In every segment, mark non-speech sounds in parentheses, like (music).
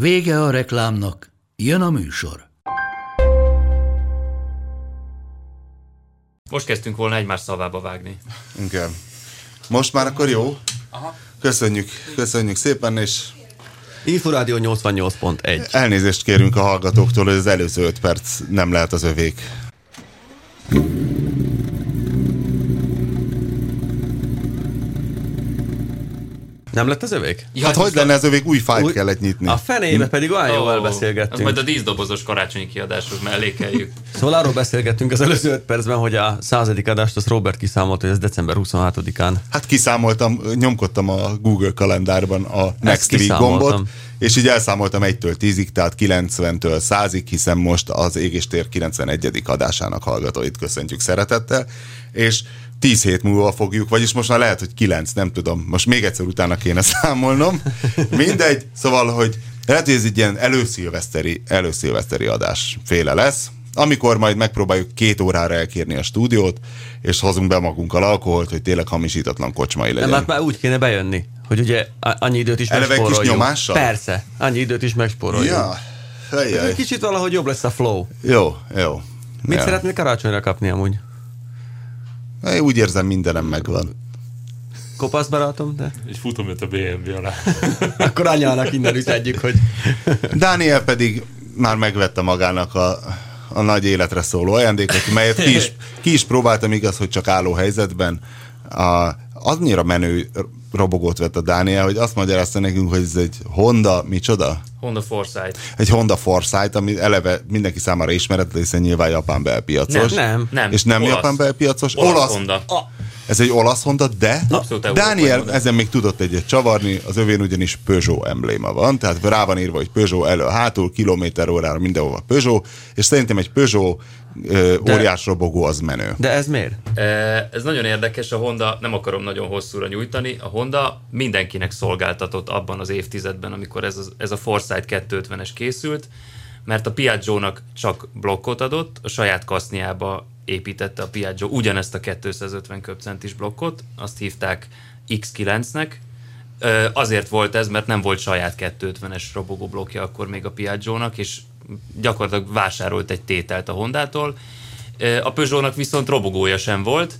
Vége a reklámnak, jön a műsor. Most kezdtünk volna egymás szavába vágni. Igen. Most már akkor jó? Aha. Köszönjük, köszönjük szépen, és Inforádió 88.1. elnézést kérünk a hallgatóktól, hogy az előző öt perc nem lehet az övék. Nem lett az övék? Ja, Hát hogy lenne ez övék, új fájt kellett nyitni. A fenébe pedig olyan jól Ó, Az elbeszélgettünk. majd a díszdobozos karácsonyi kiadáshoz mellékeljük. (laughs) Szóval arról beszélgettünk az előző öt percben, hogy a századik adást azt Robert kiszámolt, hogy ez december 26-án. Hát kiszámoltam, nyomkodtam a Google kalendárban a Next Week gombot, és így elszámoltam 1-től 10-ig, tehát 90-től 100-ig, hiszen most az Égéstér 91. adásának hallgatóit köszöntjük szeretettel, és 10 hét múlva fogjuk, vagyis most már lehet, hogy 9, nem tudom, most még egyszer utána kéne (laughs) számolnom. Mindegy, szóval, hogy lehet, hogy ez egy ilyen előszilveszteri, előszilveszteri adás féle lesz, amikor majd megpróbáljuk két órára elkérni a stúdiót, és hozunk be magunkkal alkoholt, hogy tényleg hamisítatlan kocsmai legyen. Nem, hát már úgy kéne bejönni, hogy ugye annyi időt is Eleve egy kis megspóroljuk. nyomással? Persze, annyi időt is megspóroljuk. Ja, Ajjaj. Kicsit valahogy jobb lesz a flow. Jó, jó. Mit ja. szeretnél karácsonyra kapni amúgy? Én úgy érzem, mindenem megvan. Kopasz barátom, de Egy futom jött a BMW alá. (laughs) akkor anyának innen üzenjük, hogy Dániel pedig már megvette magának a, a nagy életre szóló ajándékot, melyet ki is, ki is próbáltam, igaz, hogy csak álló helyzetben. A, annyira menő robogót vett a Dániel, hogy azt magyarázta nekünk, hogy ez egy Honda, micsoda? Honda Foresight. Egy Honda Foresight, ami eleve mindenki számára ismeretlen, hiszen nyilván japán belpiacos. Nem, nem. nem. És nem olasz. japán belpiacos? Olasz, Olasz. Honda. Ez egy olasz Honda, de Abszolút Dániel ezen még tudott egyet csavarni, az övén ugyanis Peugeot embléma van, tehát rá van írva, hogy Peugeot elő, hátul, kilométer órára mindenhova Peugeot, és szerintem egy Peugeot ö, De- óriás robogó az menő. de ez miért? Ez nagyon érdekes, a Honda, nem akarom nagyon hosszúra nyújtani, a Honda mindenkinek szolgáltatott abban az évtizedben, amikor ez, az, ez a Foresight 250-es készült, mert a Piaggio-nak csak blokkot adott, a saját kaszniába építette a Piaggio ugyanezt a 250 köbcentis blokkot, azt hívták X9-nek, Ö, Azért volt ez, mert nem volt saját 250-es robogó blokkja akkor még a Piaggio-nak, és gyakorlatilag vásárolt egy tételt a Hondától. A Peugeot-nak viszont robogója sem volt,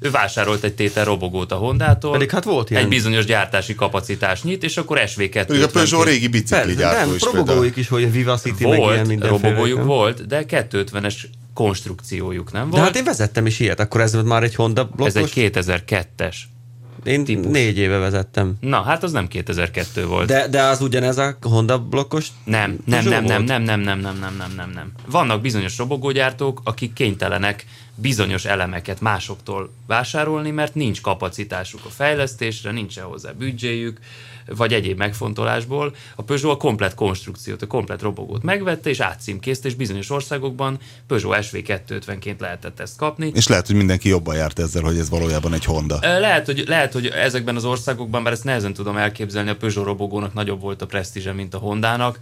ő vásárolt egy tétel robogót a Hondától. Pedig hát volt ilyen. Egy bizonyos gyártási kapacitás nyit, és akkor SV250 Pedig a Peugeot régi Persze, bicikligyártó nem, is is, hogy Vivacity, meg ilyen volt, mindenféle. robogójuk nem? volt, de 250-es konstrukciójuk nem De volt. hát én vezettem is ilyet, akkor ez már egy Honda blokkos. ez egy 2002-es. Én típus. négy éve vezettem. Na, hát az nem 2002 volt. De, de az ugyanez a Honda blokkos? Nem, nem, nem, nem, nem, nem, nem, nem, nem, nem, nem, nem. Vannak bizonyos robogógyártók, akik kénytelenek bizonyos elemeket másoktól vásárolni, mert nincs kapacitásuk a fejlesztésre, nincsen hozzá büdzséjük, vagy egyéb megfontolásból. A Peugeot a komplet konstrukciót, a komplet robogót megvette, és átcímkézte, és bizonyos országokban Peugeot SV250-ként lehetett ezt kapni. És lehet, hogy mindenki jobban járt ezzel, hogy ez valójában egy Honda. Lehet hogy, lehet, hogy ezekben az országokban, bár ezt nehezen tudom elképzelni, a Peugeot robogónak nagyobb volt a presztízse, mint a Hondának.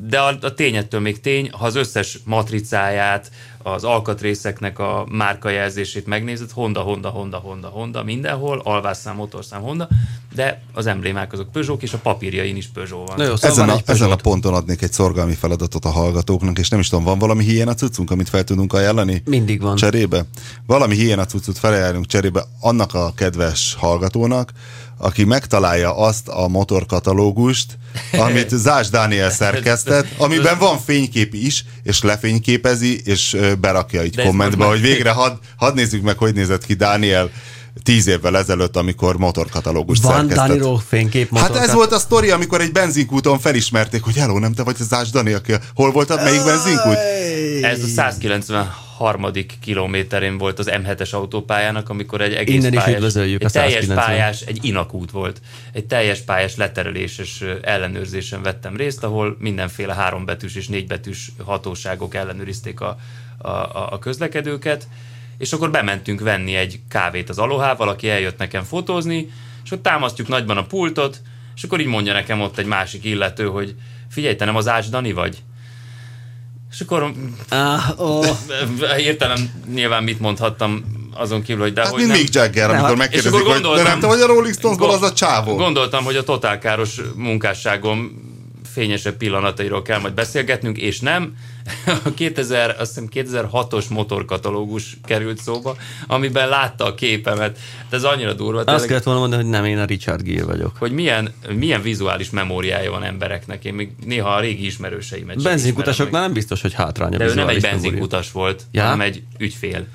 De a, a tény ettől még tény, ha az összes matricáját, az alkatrészeknek a márkajelzését megnézed, Honda, Honda, Honda, Honda, Honda, mindenhol, alvásszám, motorszám, Honda, de az emblémák azok Peugeot, és a papírjain is Peugeot van. Na jó, szóval Ezen van a, ezen a ponton adnék egy szorgalmi feladatot a hallgatóknak, és nem is tudom, van valami hiéna cuccunk, amit fel tudunk ajánlani? Mindig van. Cserébe? Valami hiéna cuccot felajánlunk cserébe annak a kedves hallgatónak, aki megtalálja azt a motorkatalógust, (laughs) amit Zás Dániel szerkesztett, amiben van fénykép is, és lefényképezi, és berakja így De kommentbe, hogy végre hadd had nézzük meg, hogy nézett ki Dániel tíz évvel ezelőtt, amikor motorkatalógust Van szerkesztett. Daniro fénykép Hát motorkat. ez volt a sztori, amikor egy benzinkúton felismerték, hogy hello, nem te vagy az Zás Dani, aki hol voltad, melyik benzinkút? Ez a harmadik kilométerén volt az M7-es autópályának, amikor egy egész Innen is pályás, üdvözöljük egy a teljes 190. pályás, egy inakút volt. Egy teljes pályás letereléses ellenőrzésen vettem részt, ahol mindenféle hárombetűs és négybetűs hatóságok ellenőrizték a, a, a, a közlekedőket, és akkor bementünk venni egy kávét az alohával, aki eljött nekem fotózni, és ott támasztjuk nagyban a pultot, és akkor így mondja nekem ott egy másik illető, hogy figyelj, te nem az Ács Dani vagy? És akkor Ah, (laughs) oh. Értelem nyilván mit mondhattam azon kívül, hogy de Hát hogy mint nem. Mick Jagger, amikor megkérdezik, hogy de nem te vagy a Rolling Stonesból az a csávó. Gondoltam, hogy a totálkáros munkásságom fényesebb pillanatairól kell majd beszélgetnünk, és nem. A 2000, azt hiszem 2006-os motorkatalógus került szóba, amiben látta a képemet. De ez annyira durva. Azt tényleg, kellett volna mondani, hogy nem, én a Richard Gere vagyok. hogy milyen, milyen vizuális memóriája van embereknek. Én még néha a régi ismerőseimet Benzinkutasoknál nem biztos, hogy hátránya De ő nem egy benzinkutas volt, Ja? hanem egy ügyfél.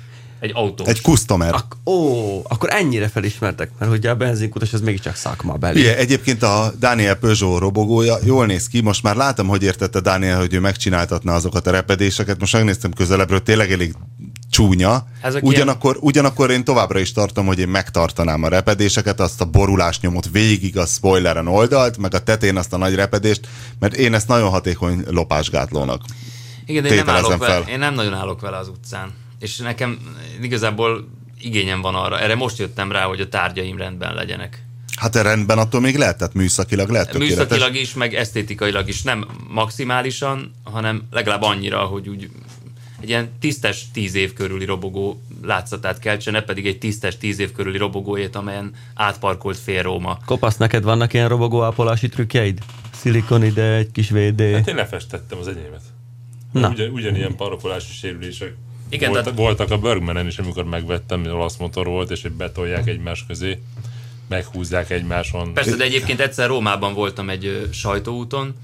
Egy autó. Egy customer. Ak- ó, akkor ennyire felismertek, mert ugye a benzinkutas az mégiscsak szakma belé. Ugye, egyébként a Daniel Peugeot robogója jól néz ki, most már látom, hogy értette Daniel, hogy ő megcsináltatna azokat a repedéseket, most megnéztem közelebbről, tényleg elég csúnya. Ezek Ugyanakkor, ugyanakkor én továbbra is tartom, hogy én megtartanám a repedéseket, azt a borulás nyomot végig a spoileren oldalt, meg a tetén azt a nagy repedést, mert én ezt nagyon hatékony lopásgátlónak. Igen, de én nem, állok vele, fel. én nem nagyon állok vele az utcán. És nekem igazából igényem van arra. Erre most jöttem rá, hogy a tárgyaim rendben legyenek. Hát e rendben attól még lehet, tehát műszakilag lehet tökéletes. Műszakilag is, meg esztétikailag is. Nem maximálisan, hanem legalább annyira, hogy úgy egy ilyen tisztes tíz év körüli robogó látszatát keltse, ne pedig egy tisztes tíz év körüli robogóét, amelyen átparkolt fél Róma. Kopasz, neked vannak ilyen robogó ápolási trükkjeid? Szilikon ide, egy kis védé. Hát én lefestettem az enyémet. Na. Ugyan, ugyanilyen parkolási sérülések Igen, volt, tehát- voltak a Bergmanen is, amikor megvettem, olasz motor volt, és hogy betolják egymás közé, meghúzzák egymáson. Persze, de egyébként egyszer Rómában voltam egy sajtóúton,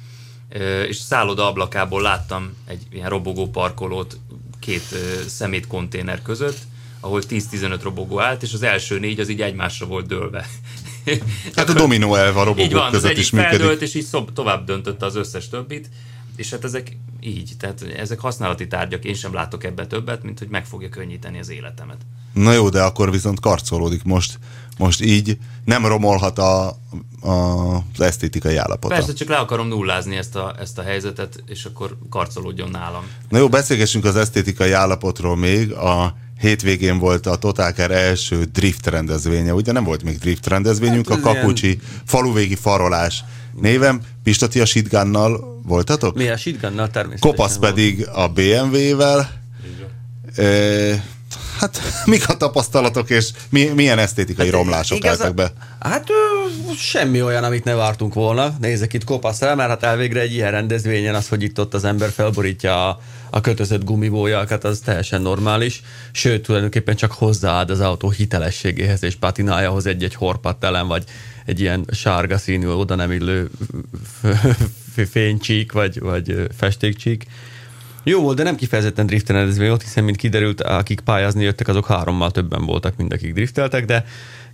és szálloda ablakából láttam egy ilyen robogó parkolót két szemétkonténer között, ahol 10-15 robogó állt, és az első négy az így egymásra volt dőlve. Hát a dominó elv a így robogók van, az között egyik is működik. feldőlt, és így szob, tovább döntötte az összes többit, és hát ezek így, tehát ezek használati tárgyak, én sem látok ebbe többet, mint hogy meg fogja könnyíteni az életemet. Na jó, de akkor viszont karcolódik most, most így, nem romolhat a, a, az esztétikai állapota. Persze, csak le akarom nullázni ezt a, ezt a helyzetet, és akkor karcolódjon nálam. Na jó, beszélgessünk az esztétikai állapotról még. A hétvégén volt a Totalker első drift rendezvénye. Ugye nem volt még drift rendezvényünk, Hát a Kakucsi faluvégi farolás névem. Pista, ti a Shitgunnal voltatok? Mi a shitgunnal természetesen Kopasz volt. pedig a BMW-vel. E, hát (laughs) mik a tapasztalatok, és mi, milyen esztétikai romlások Igaza- álltak be? Hát semmi olyan, amit ne vártunk volna. Nézzek itt kopasz el, mert hát elvégre egy ilyen rendezvényen az, hogy itt ott az ember felborítja a, a kötözött gumibólyákat, az teljesen normális. Sőt, tulajdonképpen csak hozzáad az autó hitelességéhez és patinájához egy-egy horpattelen, vagy egy ilyen sárga színű, oda nem illő (laughs) fénycsík, vagy, vagy festékcsík. Jó volt, de nem kifejezetten drift rendezvény volt, hiszen mint kiderült, akik pályázni jöttek, azok hárommal többen voltak, mind akik drifteltek, de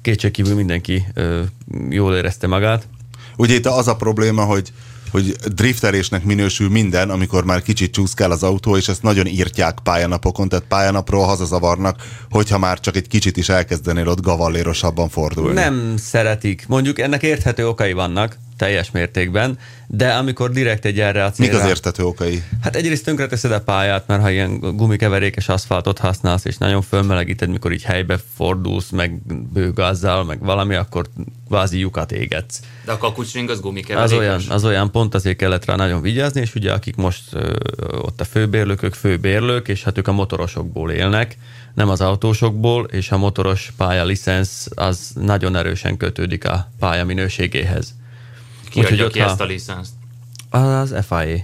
kétségkívül mindenki ö, jól érezte magát. Ugye itt az a probléma, hogy hogy driftelésnek minősül minden, amikor már kicsit csúszkál az autó, és ezt nagyon írtják pályanapokon, tehát pályanapról hazazavarnak, hogyha már csak egy kicsit is elkezdenél ott gavallérosabban fordulni. Nem szeretik. Mondjuk ennek érthető okai vannak, teljes mértékben, de amikor direkt egy erre a Mik célra... az értető okai? Hát egyrészt tönkreteszed a pályát, mert ha ilyen gumikeverékes aszfaltot használsz, és nagyon fölmelegíted, mikor így helybe fordulsz, meg bőgázzal, meg valami, akkor kvázi lyukat égetsz. De a kakucsring az Az gumikeverékes. olyan, az olyan pont, azért kellett rá nagyon vigyázni, és ugye akik most ö, ott a főbérlők, ők főbérlők, és hát ők a motorosokból élnek, nem az autósokból, és a motoros pálya licensz az nagyon erősen kötődik a pálya minőségéhez. Ki adja Úgyhogy ki ezt a licenszt? Az FIA,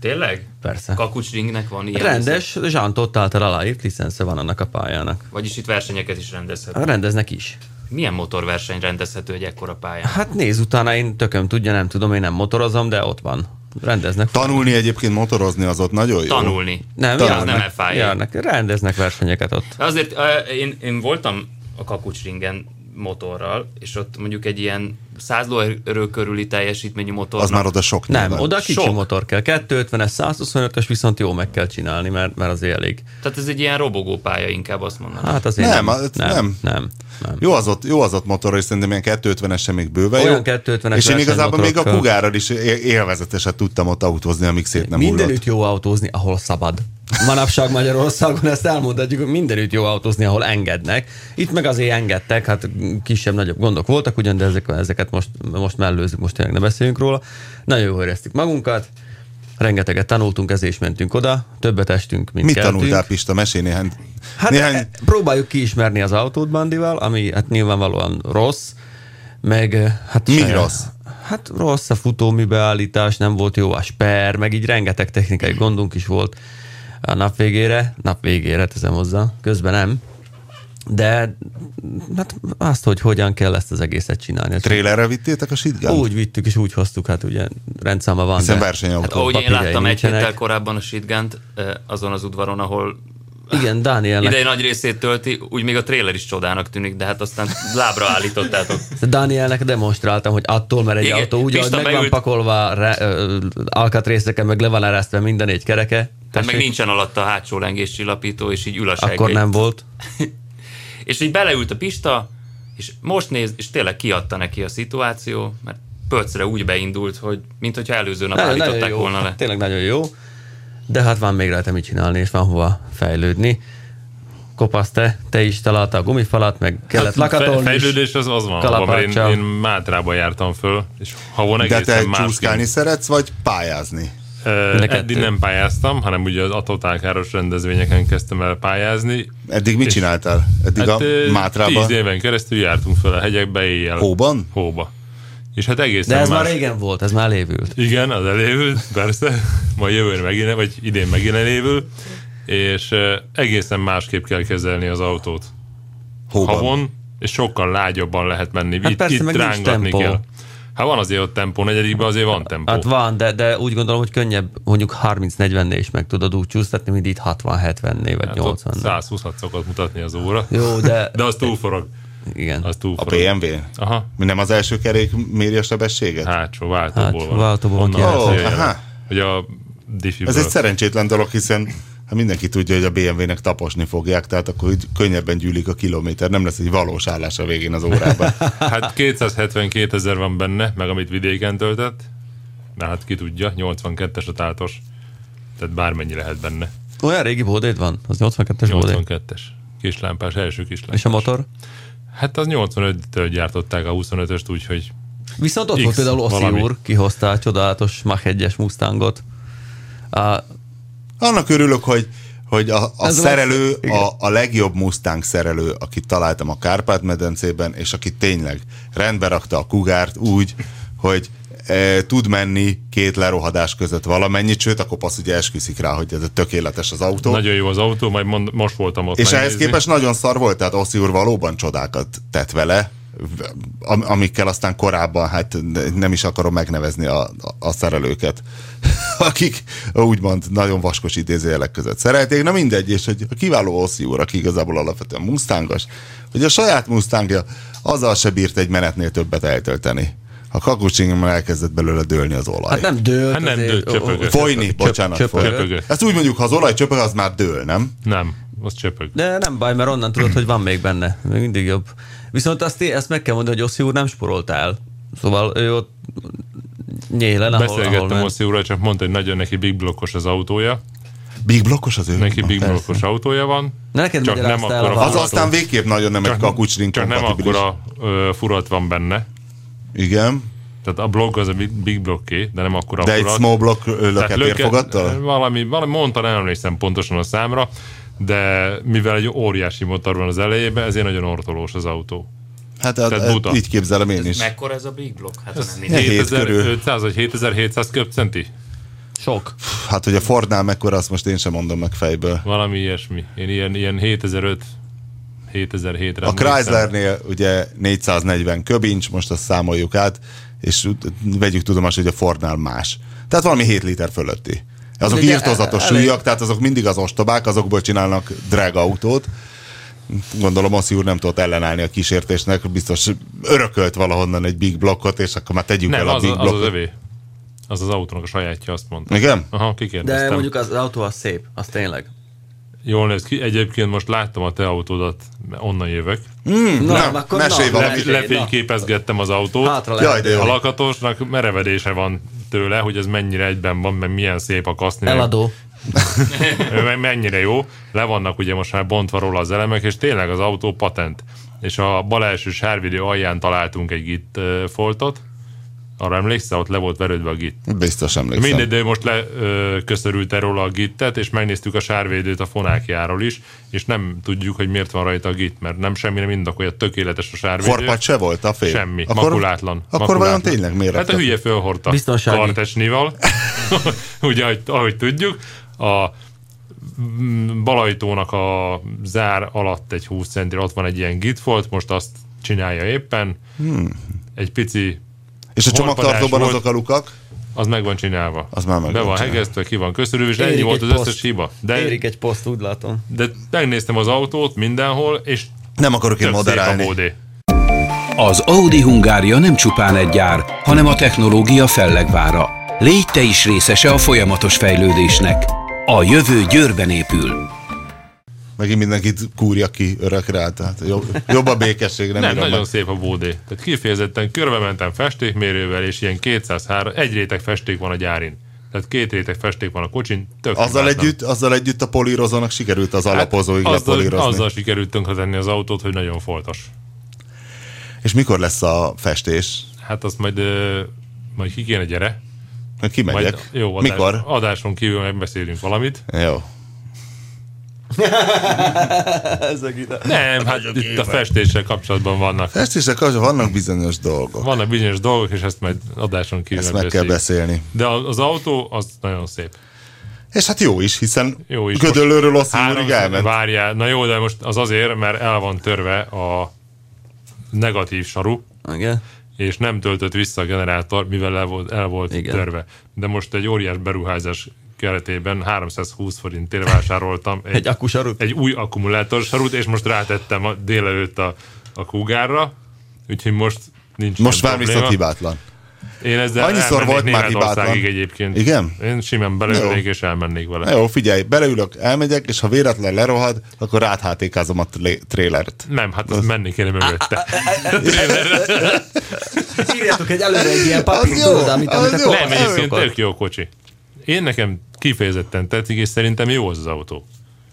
Tényleg? persze. Kakucsringnek van ilyen Rendes, Jean Todt által aláírt licensze van annak a pályának. Vagyis itt versenyeket is rendezhet. Rendeznek is. Milyen motorverseny rendezhető egy ekkora pályán? Hát nézz utána, én tököm tudja, nem tudom, én nem motorozom, de ott van. Rendeznek. Tanulni egyébként motorozni az ott nagyon jó. Tanulni. Nem, az járnak, nem FIA. járnak, rendeznek versenyeket ott. Azért uh, én, én voltam a kakucsringen motorral, és ott mondjuk egy ilyen 100 lóerő körüli teljesítményű motor. Az már oda sok Nem, nyilván. oda kicsi Sok. motor kell. 250-es, 125-ös viszont jó meg kell csinálni, mert, mert az elég. Tehát ez egy ilyen robogó pálya inkább azt mondanám. Hát azért Nem, nem. az- Nem, nem. nem, nem. nem. Jó az ott, jó az ott motor, és szerintem ilyen 250-es sem még bőven Olyan jó. 250-es És én igazából még a. Kugárral is élvezetesen tudtam ott autózni, amíg szét nem Mindenütt hullott. jó autózni, ahol szabad. Manapság Magyarországon ezt elmondhatjuk, hogy mindenütt jó autózni, ahol engednek. Itt meg azért engedtek, hát kisebb-nagyobb gondok voltak ugyan, de ezek, ezeket most, most mellőzzük, most tényleg ne beszéljünk róla. Nagyon jól éreztük magunkat, rengeteget tanultunk, ezért is mentünk oda, többet estünk, mint Mit keltünk. tanultál, Pista? Mesélj néhány. Hát néhány... néhány... próbáljuk kiismerni az autót Bandival, ami hát nyilvánvalóan rossz, meg eh, hát Mi saját- rossz? Hát rossz a futóműbeállítás, nem volt jó a sper, meg így rengeteg technikai gondunk is volt a nap végére, nap végére teszem hozzá, közben nem. De hát azt, hogy hogyan kell ezt az egészet csinálni. Ezt Trélerre vittétek a shitgun? úgy vittük és úgy hoztuk, hát ugye rendszáma van. Hiszen de- versenyautó. Hát ahogy én papírjai láttam egy héttel korábban a shitgunt, eh, azon az udvaron, ahol Igen, Dánielnek. Ideje nagy részét tölti, úgy még a trailer is csodának tűnik, de hát aztán lábra állítottátok. Danielnek demonstráltam, hogy attól, mert egy Igen, autó úgy, ahogy meg van beült- pakolva, re, ö, alkatrészeken, meg le van eresztve minden négy kereke, Tehát meg tessék, nincsen alatta a hátsó lengéscsillapító, és így ül a akkor nem volt. (laughs) És így beleült a Pista, és most néz, és tényleg kiadta neki a szituáció, mert pöcre úgy beindult, hogy mint hogyha előző nap Nagyon, állították volna le. tényleg nagyon jó, de hát van még rajta mit csinálni, és van hova fejlődni. Kopasz, te, te is találtál a gumifalat, meg kellett Hát, lakatolni. Fejlődés az, az van, abban, mert én, én Mátrába jártam föl, és havon De egészen te másként. csúszkálni szeretsz, vagy pályázni? A Eddig nem pályáztam, hanem ugye a totálkáros rendezvényeken kezdtem el pályázni. Eddig mit És- csináltál? Eddig Hát a Mátrában? tíz éven keresztül jártunk fel a hegyekbe éjjel. Hóban? Hóba. És hát egészen De ez más. már régen volt, ez már lévült. Igen, az elévült, persze. Majd jövőre megint, vagy idén megint elévül. És egészen másképp kell kezelni az autót. Hóban. Havon, és sokkal lágyabban lehet menni. Hát itt persze, itt meg rángatni kell. Hát van azért ott tempó, negyedikben azért van tempó. Hát van, de, de úgy gondolom, hogy könnyebb mondjuk 30-40-nél is meg tudod úgy csúsztatni, mint itt 60-70-nél vagy hát ott 80 120 szokott mutatni az óra. Jó, de, De az túlforog. Igen. Az A túlforog. BMW? Aha. Mi nem az első kerék méri a sebességet? Hátsó váltóból Hátsó van. váltóból Onnan eljönni. aha. Hogy a diffiből. Ez egy szerencsétlen dolog, hiszen ha mindenki tudja, hogy a BMW-nek taposni fogják, tehát akkor így könnyebben gyűlik a kilométer, nem lesz egy valós állás a végén az órában. (laughs) Hát 272 ezer van benne, meg amit vidéken töltött. De hát ki tudja, 82-es a tátos. Tehát bármennyi lehet benne. Olyan régi bódéd van? Az 82-es bódé? 82-es. Kislámpás, első kislámpás. És a motor? Hát az 85-től gyártották a 25-öst, úgyhogy Viszont ott X volt például Oszi valami. úr, kihozta a csodálatos Mach 1-es Mustangot. A, Annak örülök, hogy, hogy a, a Ez szerelő, igen. a, a legjobb Mustang szerelő, akit találtam a Kárpát-medencében, és aki tényleg rendbe rakta a kugárt úgy, hogy e, tud menni két lerohadás között valamennyit, sőt, a kopasz ugye esküszik rá, hogy ez tökéletes az autó. nagyon jó az autó, majd mond, most voltam ott És ehhez megnézni. képest nagyon szar volt, tehát Oszi úr valóban csodákat tett vele, am- amikkel aztán korábban, hát nem is akarom megnevezni a, a, a szerelőket, (laughs) akik úgymond nagyon vaskos idézőjelek között szerelték, na mindegy, és hogy a kiváló Oszi úr, aki igazából alapvetően mustangos, hogy a saját mustangja azzal se bírt egy menetnél többet eltölteni. A kakucsingon elkezdett belőle dőlni az olaj. hát nem dőlt. Hát nem dőlt, csöpögött. Folyni, bocsánat. csöpögött. Ezt úgy mondjuk, ha az olaj csöpög, az már dől, nem? Nem, az csöpög. De nem baj, mert onnan tudod, hogy van még benne. Még mindig jobb. Viszont azt, ezt meg kell mondani, hogy Oszi úr nem sporolt el. Szóval ő ott nyélen, ahol, ahol Beszélgettem ment. Oszi úrral, csak mondta, hogy nagyon neki big blokkos az autója. Big blokkos az ő? Neki big persze. blokkos autója van. De neked csak nem magyarázta el a akkora Az aztán végképp nagyon nem egy kakucslink csak nem akkora ö, furat van benne. Igen, Tehát a blokk az a big, blokké, de nem akkora de egy small block Tehát löket löke- érfogattal? Valami, valami mondta, nem emlékszem pontosan a számra, de mivel egy óriási motor van az elejében, ezért nagyon ortolós az autó. Hát ez, tehát ez, buta. így képzelem én is. Mekkora ez a Big Block? Hát ha nem hét mindegy. körül. 7500 vagy 7700 köbcenti? Sok. Hát, hogy a Fordnál mekkora, azt most én sem mondom meg fejből. Valami ilyesmi. Én ilyen, ilyen 7005 7007-re A Chryslernél ugye 440 köbincs, most azt számoljuk át, és vegyük tudomásul, hogy a Fordnál más. Tehát valami 7 liter fölötti. Azok írtózatos súlyak, tehát azok mindig az ostobák, azokból csinálnak drag autót, Gondolom, Oszi úr nem tudott ellenállni a kísértésnek, biztos örökölt valahonnan egy big blokkot, és akkor már tegyük Nem, el a az, big az az blokkot. övé. Az az autónak a sajátja, azt mondta. Igen? Aha, De kikérdeztem. mondjuk az autó az szép, az tényleg. Jól néz ki. Egyébként most láttam a te autódat, onnan jövök. Na, Na, mesélj valamit. mesélj, Lefényképezgettem az autót. na. Hátra Jaj, de jó. A lakatosnak merevedése van tőle, hogy ez mennyire egyben van, meg milyen szép a kaszni. Eladó. (laughs) mennyire jó. Le vannak ugye most már bontva róla az elemek, és tényleg az autó patent. És a bal első sárvidő alján találtunk egy git foltot. Arra emlékszel, ott le volt verődve a git. Biztos emlékszem. Mindegy, de most leköszörült róla a gittet, és megnéztük a sárvédőt a fonákjáról is, és nem tudjuk, hogy miért van rajta a git, mert nem semmi, nem olyan tökéletes a sárvédő. Korpat se volt a fél? Semmi, Akkor, makulátlan. Akkor makulátlan. vajon tényleg miért Hát a hülye fölhordta kartesnival, (laughs) ugye, ahogy, ahogy tudjuk, a balajtónak a zár alatt egy 20 centire ott van egy ilyen gitfolt, most azt csinálja éppen. Hmm. Egy pici, És a csomagtartóban azok a lukak? az meg van csinálva. Az már meg Be van hegesztve, ki van köszörülve, és ennyi volt az poszt. összes hiba. De, Érik egy poszt, úgy látom. de megnéztem az autót mindenhol, és Nem akarok én tök szép a moderálni. módé. Az Audi Hungária nem csupán egy gyár, hanem a technológia fellegvára. Légy te is részese a folyamatos fejlődésnek. A jövő Győrben épül. Megint mindenkit kúrja ki örökre, tehát jobb, jobb a békesség, nem, Nem, nagyon meg. szép a bódé. Tehát kifejezetten körbe mentem festékmérővel, és ilyen 203, egy réteg festék van a gyárin. Tehát két réteg festék van a kocsin, tök Azzal hibátlan. együtt, azzal együtt a polírozónak sikerült az alapozóig Hát azzal, azzal sikerült tönkretenni az autót, hogy nagyon foltos. És mikor lesz a festés? Hát azt majd, majd ki kéne gyere. Kimegyek. Majd, jó, adás, Mikor? adáson kívül megbeszélünk valamit. Jó. (laughs) Nem, hát itt a festéssel kapcsolatban vannak. Festések kapcsolatban vannak bizonyos dolgok. Vannak bizonyos dolgok, és ezt majd adáson kívül Ezt meg kell megbeszéljük. beszélni. De az autó, az nagyon szép. És hát jó is, hiszen Jó is. Gödöllőről Most Oszi úrig elment. Várjál, na jó, de most az azért, mert el van törve a negatív saru, Igen. és nem töltött vissza a generátor, mivel el volt, el volt Igen. törve. De most egy óriás beruházás keretében 320 forintért vásároltam egy, Egy akkusarut. egy új akkumulátorsarut, és most rátettem a délelőtt a, a kúgárra, úgyhogy most nincs Most már probléma. viszont hibátlan. Én ezzel Annyiszor volt már hibátlan. egyébként. Igen? Én simán beleülnék Jó. és elmennék vele. Jó, figyelj, beleülök, elmegyek, és ha véletlen lerohad, akkor ráthátékázom a tré- trélert. Nem, hát az menni kéne mögötte. Írjátok egy előre egy ilyen papírt, Az amit, az amit Nem, egyébként tök jó kocsi. Én nekem kifejezetten tetszik, és szerintem jó az az autó.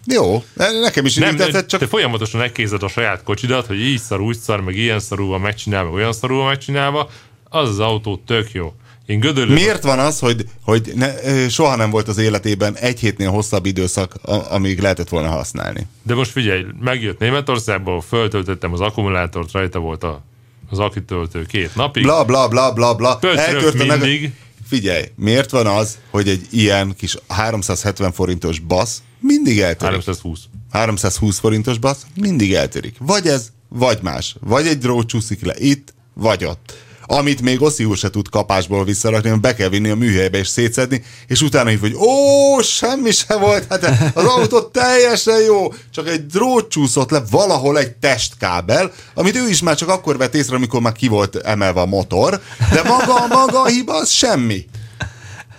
Jó, nekem is Nem, tetszett, csak te folyamatosan megkézed a saját kocsidat, hogy így szar, úgy szar, meg ilyen szarul van megcsinálva, olyan szarul van megcsinálva, az az autó tök jó. Én gödöllő... Miért van az, hogy, hogy ne, soha nem volt az életében egy hétnél hosszabb időszak, amíg lehetett volna használni? De most figyelj, megjött Németországból, föltöltöttem az akkumulátort, rajta volt a, az akitöltő két napig. Bla, bla, bla, bla, bla. Eltörte meg- mindig. Figyelj, miért van az, hogy egy ilyen kis 370 forintos basz mindig eltörik? 320. 320 forintos basz mindig eltörik. Vagy ez, vagy más. Vagy egy drót csúszik le itt, vagy ott. Amit még Oszi úr se tud kapásból visszarakni, be kell vinni a műhelybe és szétszedni, és utána hív, hogy ó, semmi se volt, hát az autó teljesen jó, csak egy drót csúszott le valahol egy testkábel, amit ő is már csak akkor vett észre, amikor már ki volt emelve a motor, de maga, maga a hiba az semmi.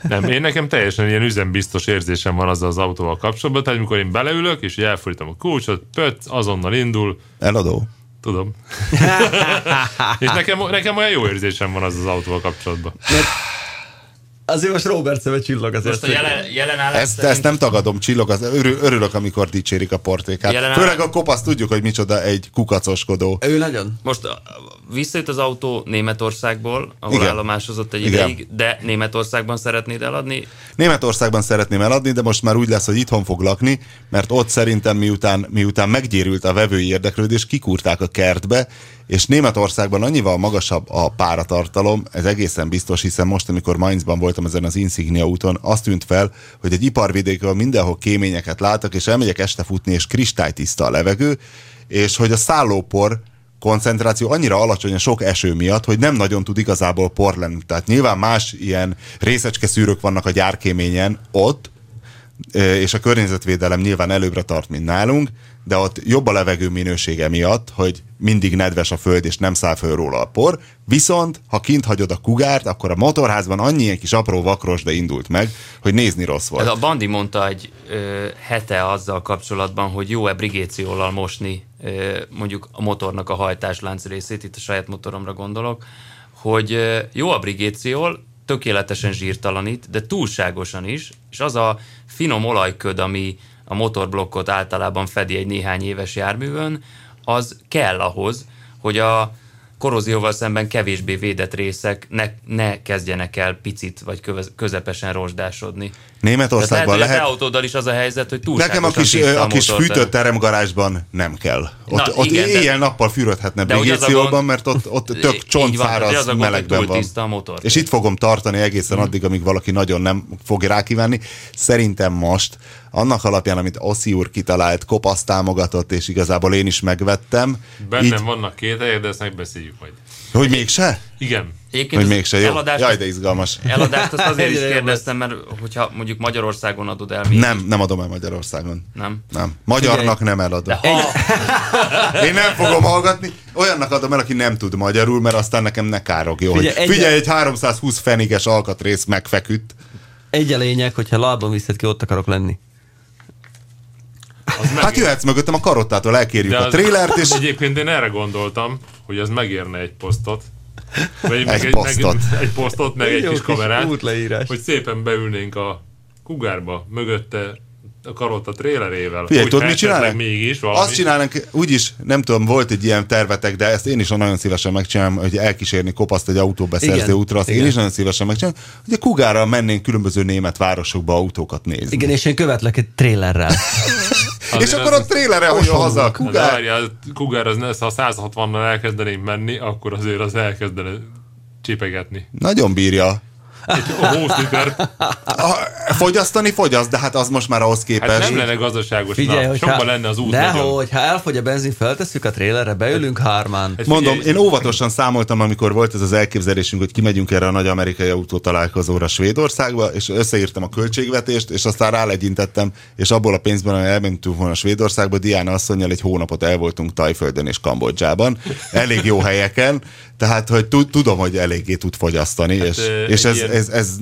Nem, én nekem teljesen ilyen üzembiztos érzésem van azzal az autóval kapcsolatban, tehát amikor én beleülök, és így elfordítom a kulcsot, pöt, azonnal indul, Eladó. Tudom. (laughs) és nekem, nekem olyan jó érzésem van az az autóval kapcsolatban. Azért most Robert szeme csillog azért. Most a jelen, jelen állás Ezt, ezt nem tagadom, csillog, az, örül, örülök, amikor dicsérik a portékát. Jelen Főleg a kopasz tudjuk, hogy micsoda egy kukacoskodó. Ő nagyon. Most visszajött az autó Németországból, ahol. Igen. állomásozott egy Igen. ideig, de Németországban szeretnéd eladni. Németországban szeretném eladni, de most már úgy lesz, hogy itthon fog lakni, mert ott szerintem miután, miután meggyérült a vevői érdeklődés, kikúrták a kertbe, és Németországban annyival magasabb a páratartalom, ez egészen biztos, hiszen most, amikor Mainzban voltam ezen az Insignia úton, azt tűnt fel, hogy egy iparvidékről mindenhol kéményeket látok, és elmegyek este futni, és kristálytiszta a levegő, és hogy a szállópor koncentráció annyira alacsony a sok eső miatt, hogy nem nagyon tud igazából por lenni. Tehát nyilván más ilyen részecske szűrők vannak a gyárkéményen ott, és a környezetvédelem nyilván előbbre tart, mint nálunk, de ott jobb a levegő minősége miatt, hogy mindig nedves a föld, és nem száll föl róla a por. Viszont, ha kint hagyod a kugárt, akkor a motorházban annyi ilyen kis apró vakros, de indult meg, hogy nézni rossz volt. Ez a Bandi mondta egy ö, hete azzal kapcsolatban, hogy jó-e brigécióllal mosni ö, mondjuk a motornak a hajtáslánc részét, itt a saját motoromra gondolok, hogy ö, jó a brigéciól, tökéletesen zsírtalanít, de túlságosan is, és az a finom olajköd, ami a motorblokkot általában fedi egy néhány éves járművön, az kell ahhoz, hogy a korrózióval szemben kevésbé védett részek ne, ne kezdjenek el picit vagy közepesen rozsdásodni. Németországban lehet, lehet... hogy a te autóddal is az a helyzet, hogy túlságosan Nekem a kis, tiszta a kis fűtött teremgarázsban nem kell. Ott, Na, ott igen, de- éjjel-nappal fürödhetne a gond- mert ott, ott tök van, csontszáraz de az a gond, hogy melegben van. tiszta a motor. És itt fogom tartani egészen addig, amíg valaki nagyon nem fog rákívánni. Szerintem most annak alapján, amit Oszi úr kitalált, kopasz támogatott, és igazából én is megvettem, Bennem így, vannak két helyek, de ezt megbeszéljük majd. hogy mégse? Igen. Egyébként Hogy mégse jó? eladást- Jaj, de izgalmas. Eladást azt azért is (laughs) kérdeztem, mert hogyha mondjuk Magyarországon adod el, mi Nem, nem adom el Magyarországon. nem. Nem. Magyarnak nem eladom. Ha, Én nem fogom hallgatni. Olyannak adom el, aki nem tud magyarul, mert aztán nekem ne károgjon. Figyelj, Figyelj, egy- figyelj egy 320 feniges alkatrész megfeküdt. Egy a lényeg, hogyha lábban viszed ki, ott akarok lenni. Az meg... Hát jöhetsz mögöttem a karottától, elkérjük De a az- trélert, és Egyébként én erre gondoltam, hogy ez megérne egy posztot. Vagy meg Egy posztot. Meg, egy posztot, meg egy Jó kis kis kamerát. útleírás. Hogy szépen beülnénk a kugárba, mögötte a karotta trélerével. Figyelj, tudod, mit csinálnánk? mégis valami. Azt csinálnánk, úgyis, nem tudom, volt egy ilyen tervetek, de ezt én is nagyon szívesen megcsinálom, hogy elkísérni kopaszt egy autóbeszerző Igen, útra, azt én igen. is nagyon szívesen megcsinálom, hogy a Kugárral mennénk különböző német városokba autókat nézni. Igen, és én követlek egy trélerrel. (laughs) és Azért akkor az- a trélere hagyja haza a Na, de Kugár. várjál, Kugár, az, ha 160-nal elkezdenénk menni, akkor azért az elkezdene csipegetni. Nagyon bírja. Egy 20 liter, A, fogyasztani fogyaszt, de hát az most már ahhoz képest. hát nem lenne gazdaságos. Figyelj, Na, hogy sokban lenne az út nagyon. Dehogy, ha elfogy a benzin, feltesszük a trélerre, beülünk hármán. Hát Mondom, figyelj, én óvatosan számoltam, amikor volt ez az elképzelésünk, hogy kimegyünk erre a nagy amerikai autó találkozóra Svédországba, és összeírtam a költségvetést, és aztán rálegyintettem, és abból a pénzben, amely elmentünk volna Svédországba, Diana asszonynal egy hónapot el voltunk Tajföldön és Kambodzsában, elég jó helyeken, tehát, hogy tud- tudom, hogy eléggé tud fogyasztani, és, ö, és egy ez, ilyen- ez, ez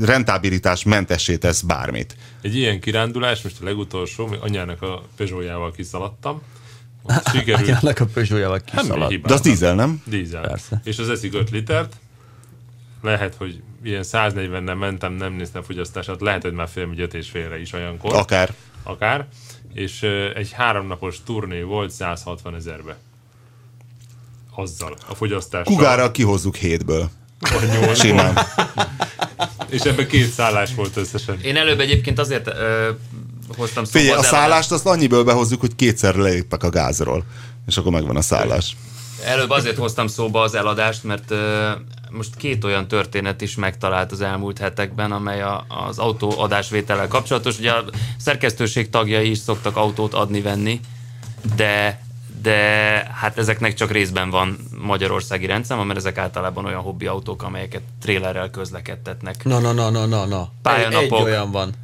rentabilitás mentessé tesz bármit. Egy ilyen kirándulás, most a legutolsó, anyának a Peugeot-jával kiszaladtam. Ott (laughs) Sikerült. Anyának a Peugeot-jával Nem kiszaladt. De az dízel, nem? Dízel. Persze. És az eszik 5 litert. Lehet, hogy ilyen 140-nel mentem, nem néztem fogyasztását, lehet, hogy már fél, öt és félre is olyankor. Akár. Akár. És egy háromnapos turné volt 160 ezerbe. Azzal, a fogyasztással. Kugára kihozzuk hétből. Vagy nyolcból. Simán. És ebben két szállás volt összesen. én előbb egyébként azért ö, hoztam szóba Figyelj, a szállást azt annyiből behozzuk, hogy kétszer lépek a gázról. És akkor megvan a szállás. Előbb azért hoztam szóba az eladást, mert ö, most két olyan történet is megtalált az elmúlt hetekben, amely a, az autó adásvétellel kapcsolatos. Ugye a szerkesztőség tagjai is szoktak autót adni-venni, de de hát ezeknek csak részben van magyarországi rendszám, mert ezek általában olyan hobbi autók, amelyeket trélerrel közlekedtetnek. Na, na, na, na, na, na. Pályanapok. egy olyan van.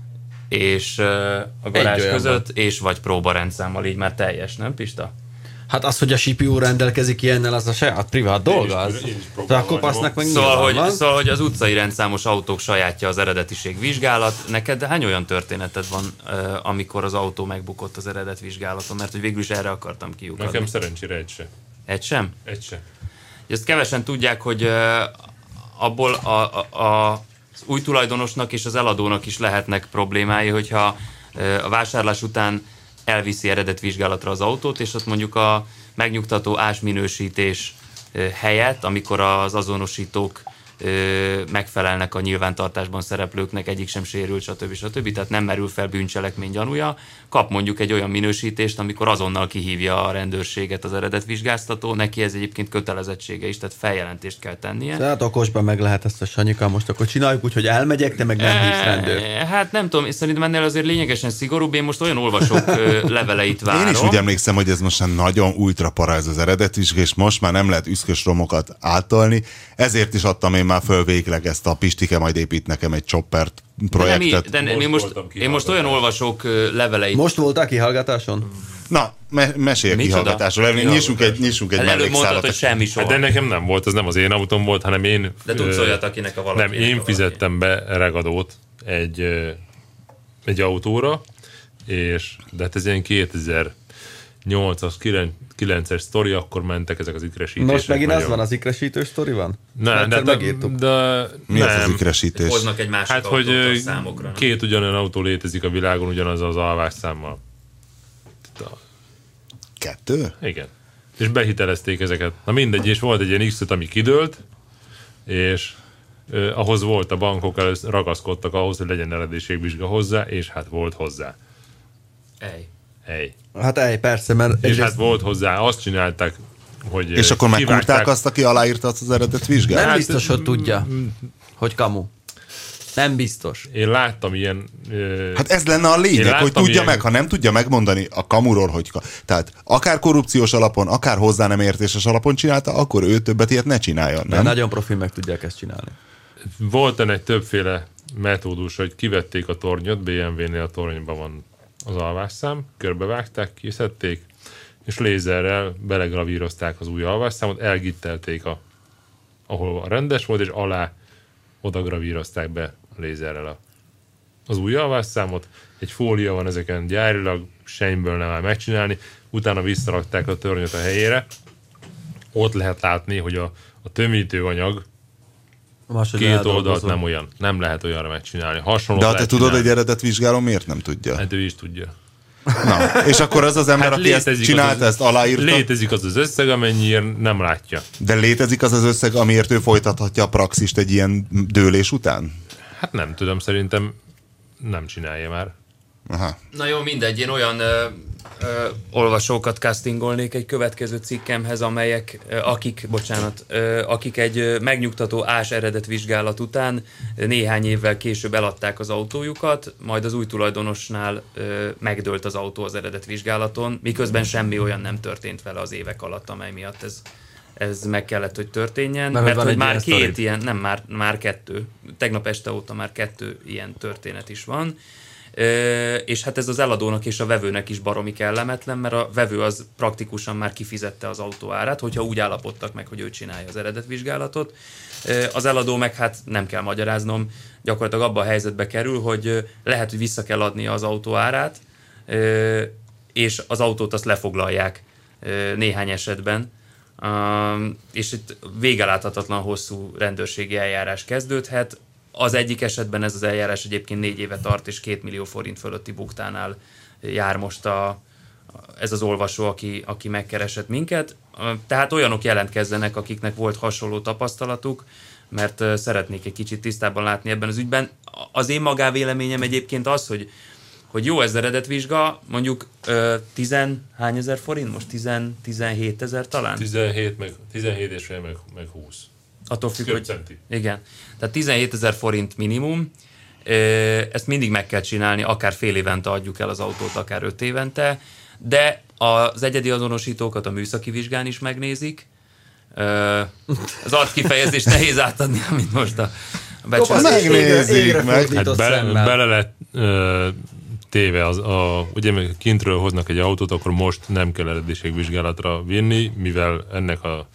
és ö, a garázs között, és vagy próbarendszámmal, így már teljes, nem Pista? Hát az, hogy a CPU rendelkezik ilyennel, az a saját privát dolga. is- Az. én is a próbálom, kopasznak meg Szóval hogy, van. szóval, hogy az utcai rendszámos autók sajátja az eredetiség vizsgálat. Neked hány olyan történeted van, amikor az autó megbukott az eredet vizsgálaton? Mert hogy végül is erre akartam kiukadni. Nekem szerencsére egy se. Egy sem? Egy se. Ezt kevesen tudják, hogy abból a, a, a, az új tulajdonosnak és az eladónak is lehetnek problémái, hogyha a vásárlás után elviszi eredetvizsgálatra az autót, és ott mondjuk a megnyugtató ásminősítés ö, helyett, amikor az azonosítók megfelelnek a nyilvántartásban szereplőknek, egyik sem sérült, stb. stb. Tehát nem merül fel bűncselekmény gyanúja, kap mondjuk egy olyan minősítést, amikor azonnal kihívja a rendőrséget az eredetvizsgáztató, neki ez egyébként kötelezettsége is, tehát feljelentést kell tennie. Tehát okosban meg lehet ezt a Sanyika, most akkor csináljuk úgy, hogy elmegyek, te meg nem hívsz rendőrt. Eh, Hát nem tudom, szerintem ennél azért lényegesen szigorúbb. Én most olyan olvasók ö, (laughs) leveleit várom. Én is úgy emlékszem, hogy ez most már nagyon ultra para ez az eredet is, és most már nem lehet üszkös romokat átolni, ezért is adtam én én már föl végleg ezt a Pistike majd épít nekem egy choppert De, nem, projektet. így- de Most én, most, én most olyan olvasók leveleit Most voltál kihallgatáson? Na, me- mesélj a kihallgatásról. Nyissunk egy, nyissunk egy Hát előbb mellékszálat. hogy semmi soha. Hát de nekem nem volt, az nem az én autóm volt, hanem én... De tudsz olyat, akinek a valakinek Nem, én valaki. fizettem be regadót egy, egy autóra, és de hát ez ilyen 2008-as, 9-es sztori, akkor mentek ezek az ikresítések. Most megint az nagyon. van, az ikresítős sztori van? Nem, de, de, de, Mi az az nem. ikresítés? Hoznak egy másik Hát, hogy a számokra. nem? két ugyanolyan autó létezik a világon ugyanaz az alvásszámmal. Kettő? Igen. És behitelezték ezeket. Na mindegy, és volt egy ilyen x ami kidőlt, és eh, ahhoz volt a bankok, először ragaszkodtak ahhoz, hogy legyen eredéségvizsga hozzá, és hát volt hozzá. Ej. Ej. Hát ej, persze, mert És egyrészt- hát volt hozzá, azt csinálták, hogy És eh, akkor megkúrták kivágták- azt, aki aláírta azt az eredet vizsgát? nem Hát, biztos, hogy tudja, hogy kamu. Nem biztos. Én láttam ilyen... eh, Hát ez lenne a Én lényeg, hogy tudja ilyen- meg, ha nem tudja megmondani a kamuról, hogy... Tehát akár korrupciós alapon, akár hozzá nem értéses alapon csinálta, akkor ő többet ilyet ne csináljon, Nem? nem? Nagyon profi meg tudják ezt csinálni. Volt ennek többféle metódus, hogy kivették a tornyot, BMW-nél a tornyban van az alvásszám, körbevágták, kiszedték, és lézerrel belegravírozták az új alvásszámot, elgittelték, a, ahol rendes volt, és alá oda gravírozták be a lézerrel a, az új alvásszámot. Egy fólia van ezeken gyárilag, semmiből nem áll megcsinálni, utána visszarakták a tornyot a helyére. Ott lehet látni, hogy a, a tömítőanyag Máshogy két oldalt nem olyan. Nem lehet olyanra megcsinálni. Hasonló De ha te tudod, hogy eredet vizsgáló miért nem tudja? Hát ő is tudja. Na, és akkor az az ember, Hát aki ezt csinálta, az, ezt aláírta, Létezik az az összeg, amennyiért nem látja. de létezik az az összeg, amiért ő folytathatja a praxist egy ilyen dőlés után? Hát nem tudom, szerintem nem csinálja már. Aha. Na jó, mindegy, én olyan ö, ö, olvasókat castingolnék egy következő cikkemhez, amelyek, ö, akik, bocsánat, ö, akik egy ö, megnyugtató ás eredet vizsgálat után ö, néhány évvel később eladták az autójukat, majd az új tulajdonosnál ö, megdőlt az autó az eredet vizsgálaton, miközben semmi olyan nem történt vele az évek alatt, amely miatt ez ez meg kellett, hogy történjen, Mert mert, hogy már két sztori. ilyen, nem, már, már kettő, tegnap este óta már kettő ilyen történet is van, és hát ez az eladónak és a vevőnek is baromi kellemetlen, mert a vevő az praktikusan már kifizette az autó árát, hogyha úgy állapodtak meg, hogy ő csinálja az eredetvizsgálatot. Az eladó meg hát nem kell magyaráznom, gyakorlatilag abba a helyzetbe kerül, hogy lehet, hogy vissza kell adnia az autó árát, és az autót azt lefoglalják néhány esetben. És itt végeláthatatlan hosszú rendőrségi eljárás kezdődhet. Az egyik esetben ez az eljárás egyébként négy éve tart, és két millió forint fölötti buktánál jár most a, ez az olvasó, aki, aki megkeresett minket. Tehát olyanok jelentkezzenek, akiknek volt hasonló tapasztalatuk, mert szeretnék egy kicsit tisztában látni ebben az ügyben. Az én magávéleményem egyébként az, hogy hogy jó ez eredetvizsga, mondjuk ö, tizen, hány ezer forint? Most 10, 17 ezer talán? 17, meg, 17 és meg, meg 20. Attól függ, Több hogy... centi. Igen. Tehát 17 ezer forint minimum. Ezt mindig meg kell csinálni, akár fél évente adjuk el az autót, akár öt évente, de az egyedi azonosítókat a műszaki vizsgán is megnézik. Az arckifejezést nehéz átadni, amit most a Égre- égre meg. Hát fordított be, szemmel. bele lett ö, téve, az, a, ugye meg kintről hoznak egy autót, akkor most nem kell eredetiségvizsgálatra vinni, mivel ennek a,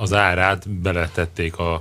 az árát beletették a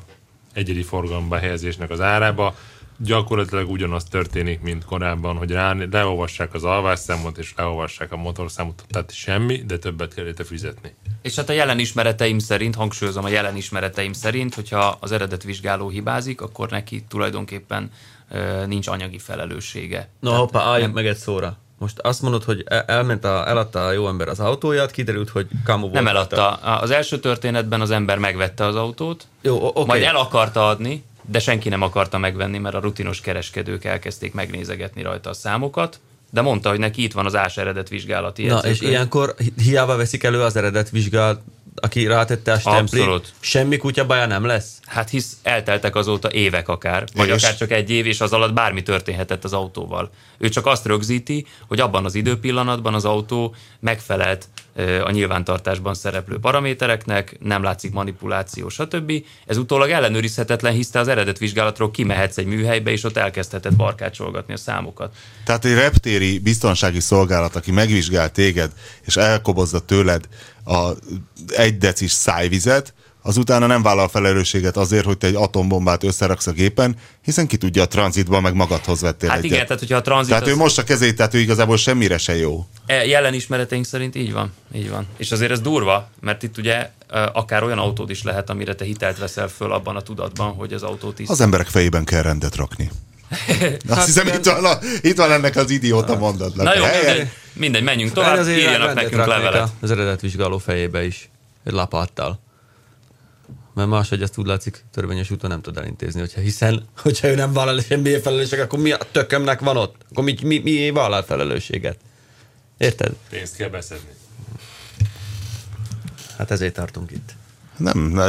egyedi forgalomba helyezésnek az árába. Gyakorlatilag ugyanaz történik, mint korábban, hogy rá, leolvassák az alvásszámot és leolvassák a motorszámot, tehát semmi, de többet kell érte fizetni. És hát a jelen ismereteim szerint, hangsúlyozom a jelen ismereteim szerint, hogyha az eredetvizsgáló hibázik, akkor neki tulajdonképpen ö, nincs anyagi felelőssége. Na hoppá, álljunk meg egy szóra. Most azt mondod, hogy el- elment a, eladta a jó ember az autóját, kiderült, hogy kamu volt. Nem eladta. Az első történetben az ember megvette az autót, Jó, o- oké. majd el akarta adni, de senki nem akarta megvenni, mert a rutinos kereskedők elkezdték megnézegetni rajta a számokat, de mondta, hogy neki itt van az ás eredet vizsgálati Na, és ilyenkor hi- hiába veszik elő az eredet vizsgál, aki rátette a Abszolút. semmi kutya baja nem lesz? Hát hisz elteltek azóta évek akár, vagy És? akár csak egy év, és az alatt bármi történhetett az autóval. Ő csak azt rögzíti, hogy abban az időpillanatban az autó megfelelt a nyilvántartásban szereplő paramétereknek, nem látszik manipuláció, stb. Ez utólag ellenőrizhetetlen, hisz te az eredet vizsgálatról kimehetsz egy műhelybe, és ott elkezdheted barkácsolgatni a számokat. Tehát egy reptéri biztonsági szolgálat, aki megvizsgál téged, és elkobozza tőled a egy decis szájvizet, az utána nem vállal felelősséget azért, hogy te egy atombombát összeraksz a gépen, hiszen ki tudja a tranzitban meg magadhoz vettél Hát egyet. igen, tehát hogyha a tranzit tehát az- ő most a kezét, tehát ő igazából semmire se jó. E, Jelen ismereteink szerint így van, így van. És azért ez durva, mert itt ugye ö, akár olyan autód is lehet, amire te hitelt veszel föl abban a tudatban, hogy az autó tiszta. Az emberek fejében kell rendet rakni. Hát (laughs) Azt hiszem, itt van, a, itt van ennek az idióta mondatnak. Na jó, mindegy, mindegy, menjünk tovább, azért írjanak nekünk levelet. Az eredetvizsgáló fejébe is, egy lapáttal. Mert máshogy ezt úgy látszik, törvényes úton nem tud elintézni, hogyha hiszen, hogyha ő nem vállal semmilyen felelősséget, akkor mi a tökömnek van ott? Akkor mi, mi, mi vállal felelősséget? Érted? Pénzt kell beszedni. Hát ezért tartunk itt. Nem,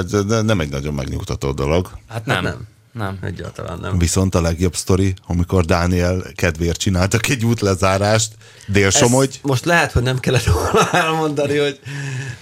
nem egy nagyon megnyugtató dolog. Hát nem, Hát nem. Nem. Egyáltalán nem. Viszont a legjobb sztori, amikor Dániel kedvéért csináltak egy útlezárást, Délsomogy. Ezt most lehet, hogy nem kellett volna elmondani, hogy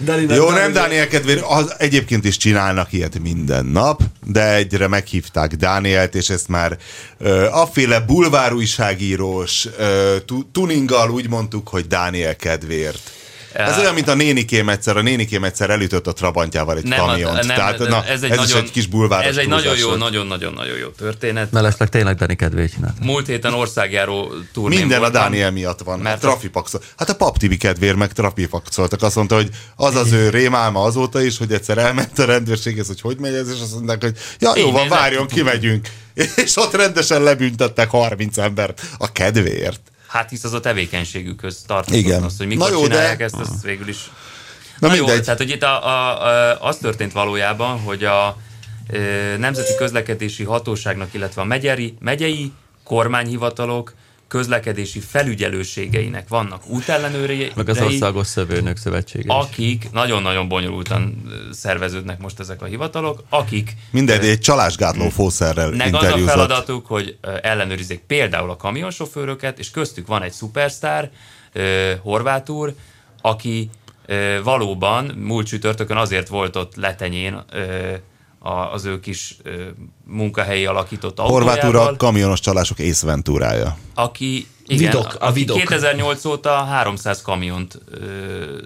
Dani Jó, nem Dániel kedvéért, az egyébként is csinálnak ilyet minden nap, de egyre meghívták Dánielt, és ezt már ö, afféle bulvár újságírós ö, tu- tuninggal úgy mondtuk, hogy Dániel kedvéért. Ez olyan, mint a nénikém egyszer, a nénikém egyszer elütött a Trabantjával egy Nem, kamiont. nem, Tehát, nem, na, ez egy, ez nagyon, is egy kis bulváros Ez egy nagyon jó, nagyon-nagyon-nagyon jó történet. Mellesleg tényleg Dani kedvéért csinált. Múlt héten országjáró turnén Minden a voltam. Dániel miatt van. Mert trafipaxol. Hát a pap Tibi kedvéért meg trafipaxoltak. Azt mondta, hogy az az ő rémálma azóta is, hogy egyszer elment a rendőrséghez, hogy hogy megy ez, és azt mondták, hogy ja, jó van, várjon, kimegyünk. (laughs) És ott rendesen lebüntettek 30 embert a kedvéért. Hát hisz az a tevékenységükhöz tartozott. Igen. Az, hogy mikor Na jó, de- csinálják ezt, azt végül is... Na, Na, jó, mindegy. tehát hogy itt a, a, a, az történt valójában, hogy a e, Nemzeti Közlekedési Hatóságnak, illetve a megyeri, megyei kormányhivatalok közlekedési felügyelőségeinek vannak útellenőrei, Meg az Országos Szövőnök Szövetsége akik nagyon-nagyon bonyolultan szerveződnek most ezek a hivatalok, akik Mindegy, egy csalásgátló fószerrel nek az a feladatuk, hogy ellenőrizzék például a kamionsofőröket, és köztük van egy szupersztár, ö, horvát úr, aki valóban múlt csütörtökön azért volt ott letenyén a, az ő kis ö, munkahelyi alakított Horvát úr autójával, a kamionos csalások észventúrája. aki, igen, Vidok, a aki vidok. 2008 óta 300 kamiont ö,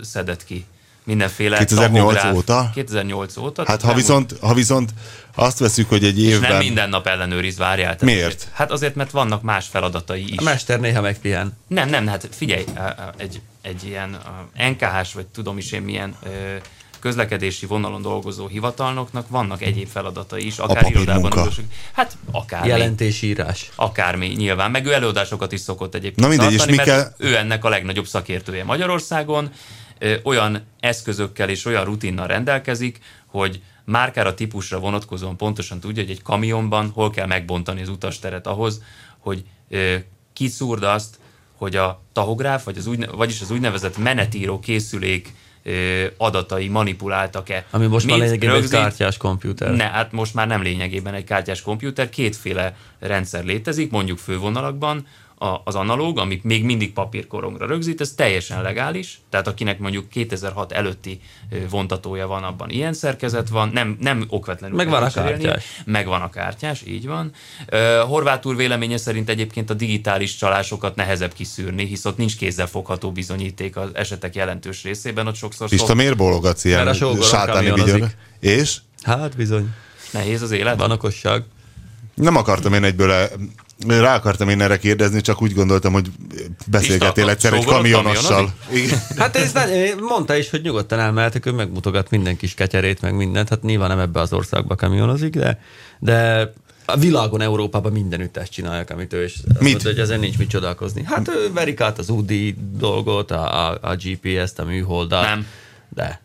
szedett ki. Mindenféle 2008 tahográf- óta? 2008 óta. Hát ha viszont, ha viszont azt veszük, hogy egy és évben... nem minden nap ellenőriz, várjál. Tehát Miért? azért- Hát azért, mert vannak más feladatai is. A mester néha megpihen. Nem, nem, hát figyelj, egy, egy ilyen NKH-s, vagy tudom is én milyen ö, közlekedési vonalon dolgozó hivatalnoknak vannak egyéb feladatai is, akár irodában dolgozók. Hát akármi. Jelentésírás. Akármi, nyilván. Meg ő előadásokat is szokott egyébként Na mindegy, és tartani, mi mert kell- ő ennek a legnagyobb szakértője Magyarországon. Ö, olyan eszközökkel és olyan rutinnal rendelkezik, hogy márkára típusra vonatkozóan pontosan tudja, hogy egy kamionban hol kell megbontani az utasteret ahhoz, hogy ö, kiszúrd azt, hogy a tahográf, vagy az úgy, vagyis az úgynevezett menetíró készülék adatai manipuláltak-e. Ami most már Mit lényegében egy rögzít? kártyás komputer. Ne, hát most már nem lényegében egy kártyás komputer, kétféle rendszer létezik, mondjuk fővonalakban, a, az analóg, amit még mindig papírkorongra rögzít, ez teljesen legális, tehát akinek mondjuk 2006 előtti vontatója van, abban ilyen szerkezet van, nem, nem okvetlenül. Megvan a kártyás. Megvan a kártyás, így van. Ö, Horváth úr véleménye szerint egyébként a digitális csalásokat nehezebb kiszűrni, hisz ott nincs kézzelfogható bizonyíték az esetek jelentős részében, ott sokszor Pista, szok- miért bólogatsz ilyen sátáni? És? Hát bizony. nehéz az élet. Van okosság. Nem akartam én egyből, e- rá akartam én erre kérdezni, csak úgy gondoltam, hogy beszélgetél egyszer egy kamionossal. Hát ez ne, mondta is, hogy nyugodtan elmehetek, ő megmutogat minden kis ketyerét, meg mindent. Hát nyilván nem ebbe az országba kamionozik, de, de a világon, Európában mindenütt ezt csinálják, amit ő, és azt Mit? mondta, hogy ezen nincs mit csodálkozni. Hát ő verik át az UDI dolgot, a, a, a GPS-t, a műholdat. Nem. De.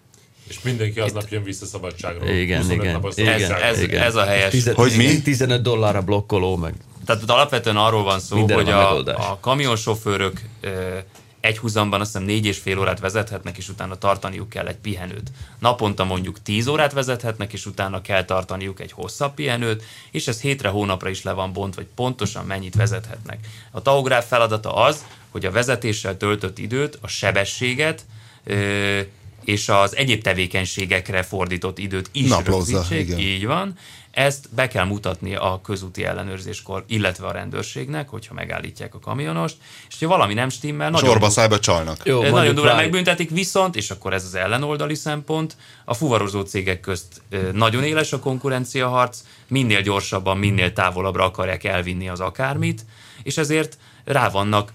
És mindenki aznap jön vissza szabadságról. Igen, 25 igen, igen, ez, ez, igen. ez a helyes. Tize- Hogy mi? 15 dollárra blokkoló, meg Tehát ott alapvetően arról van szó, Mindenre hogy van a, megoldás. a kamionsofőrök ö, egy húzamban azt hiszem négy és fél órát vezethetnek, és utána tartaniuk kell egy pihenőt. Naponta mondjuk 10 órát vezethetnek, és utána kell tartaniuk egy hosszabb pihenőt, és ez hétre, hónapra is le van bont, vagy pontosan mennyit vezethetnek. A tahográf feladata az, hogy a vezetéssel töltött időt, a sebességet ö, és az egyéb tevékenységekre fordított időt is Naplozza, rögzítsék. igen. Így van. Ezt be kell mutatni a közúti ellenőrzéskor, illetve a rendőrségnek, hogyha megállítják a kamionost, és ha valami nem stimmel, nagyon Sorba szájba csalnak. Jó, nagyon durván megbüntetik, viszont, és akkor ez az ellenoldali szempont, a fuvarozó cégek közt nagyon éles a konkurenciaharc, minél gyorsabban, minél távolabbra akarják elvinni az akármit, és ezért rá vannak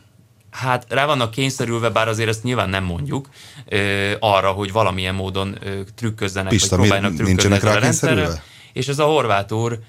Hát rá vannak kényszerülve, bár azért ezt nyilván nem mondjuk, ö, arra, hogy valamilyen módon ö, trükközzenek, Pista, vagy mi- próbálnak trükközni nincsenek ezzel a rá kényszerülve? És ez a horvát úr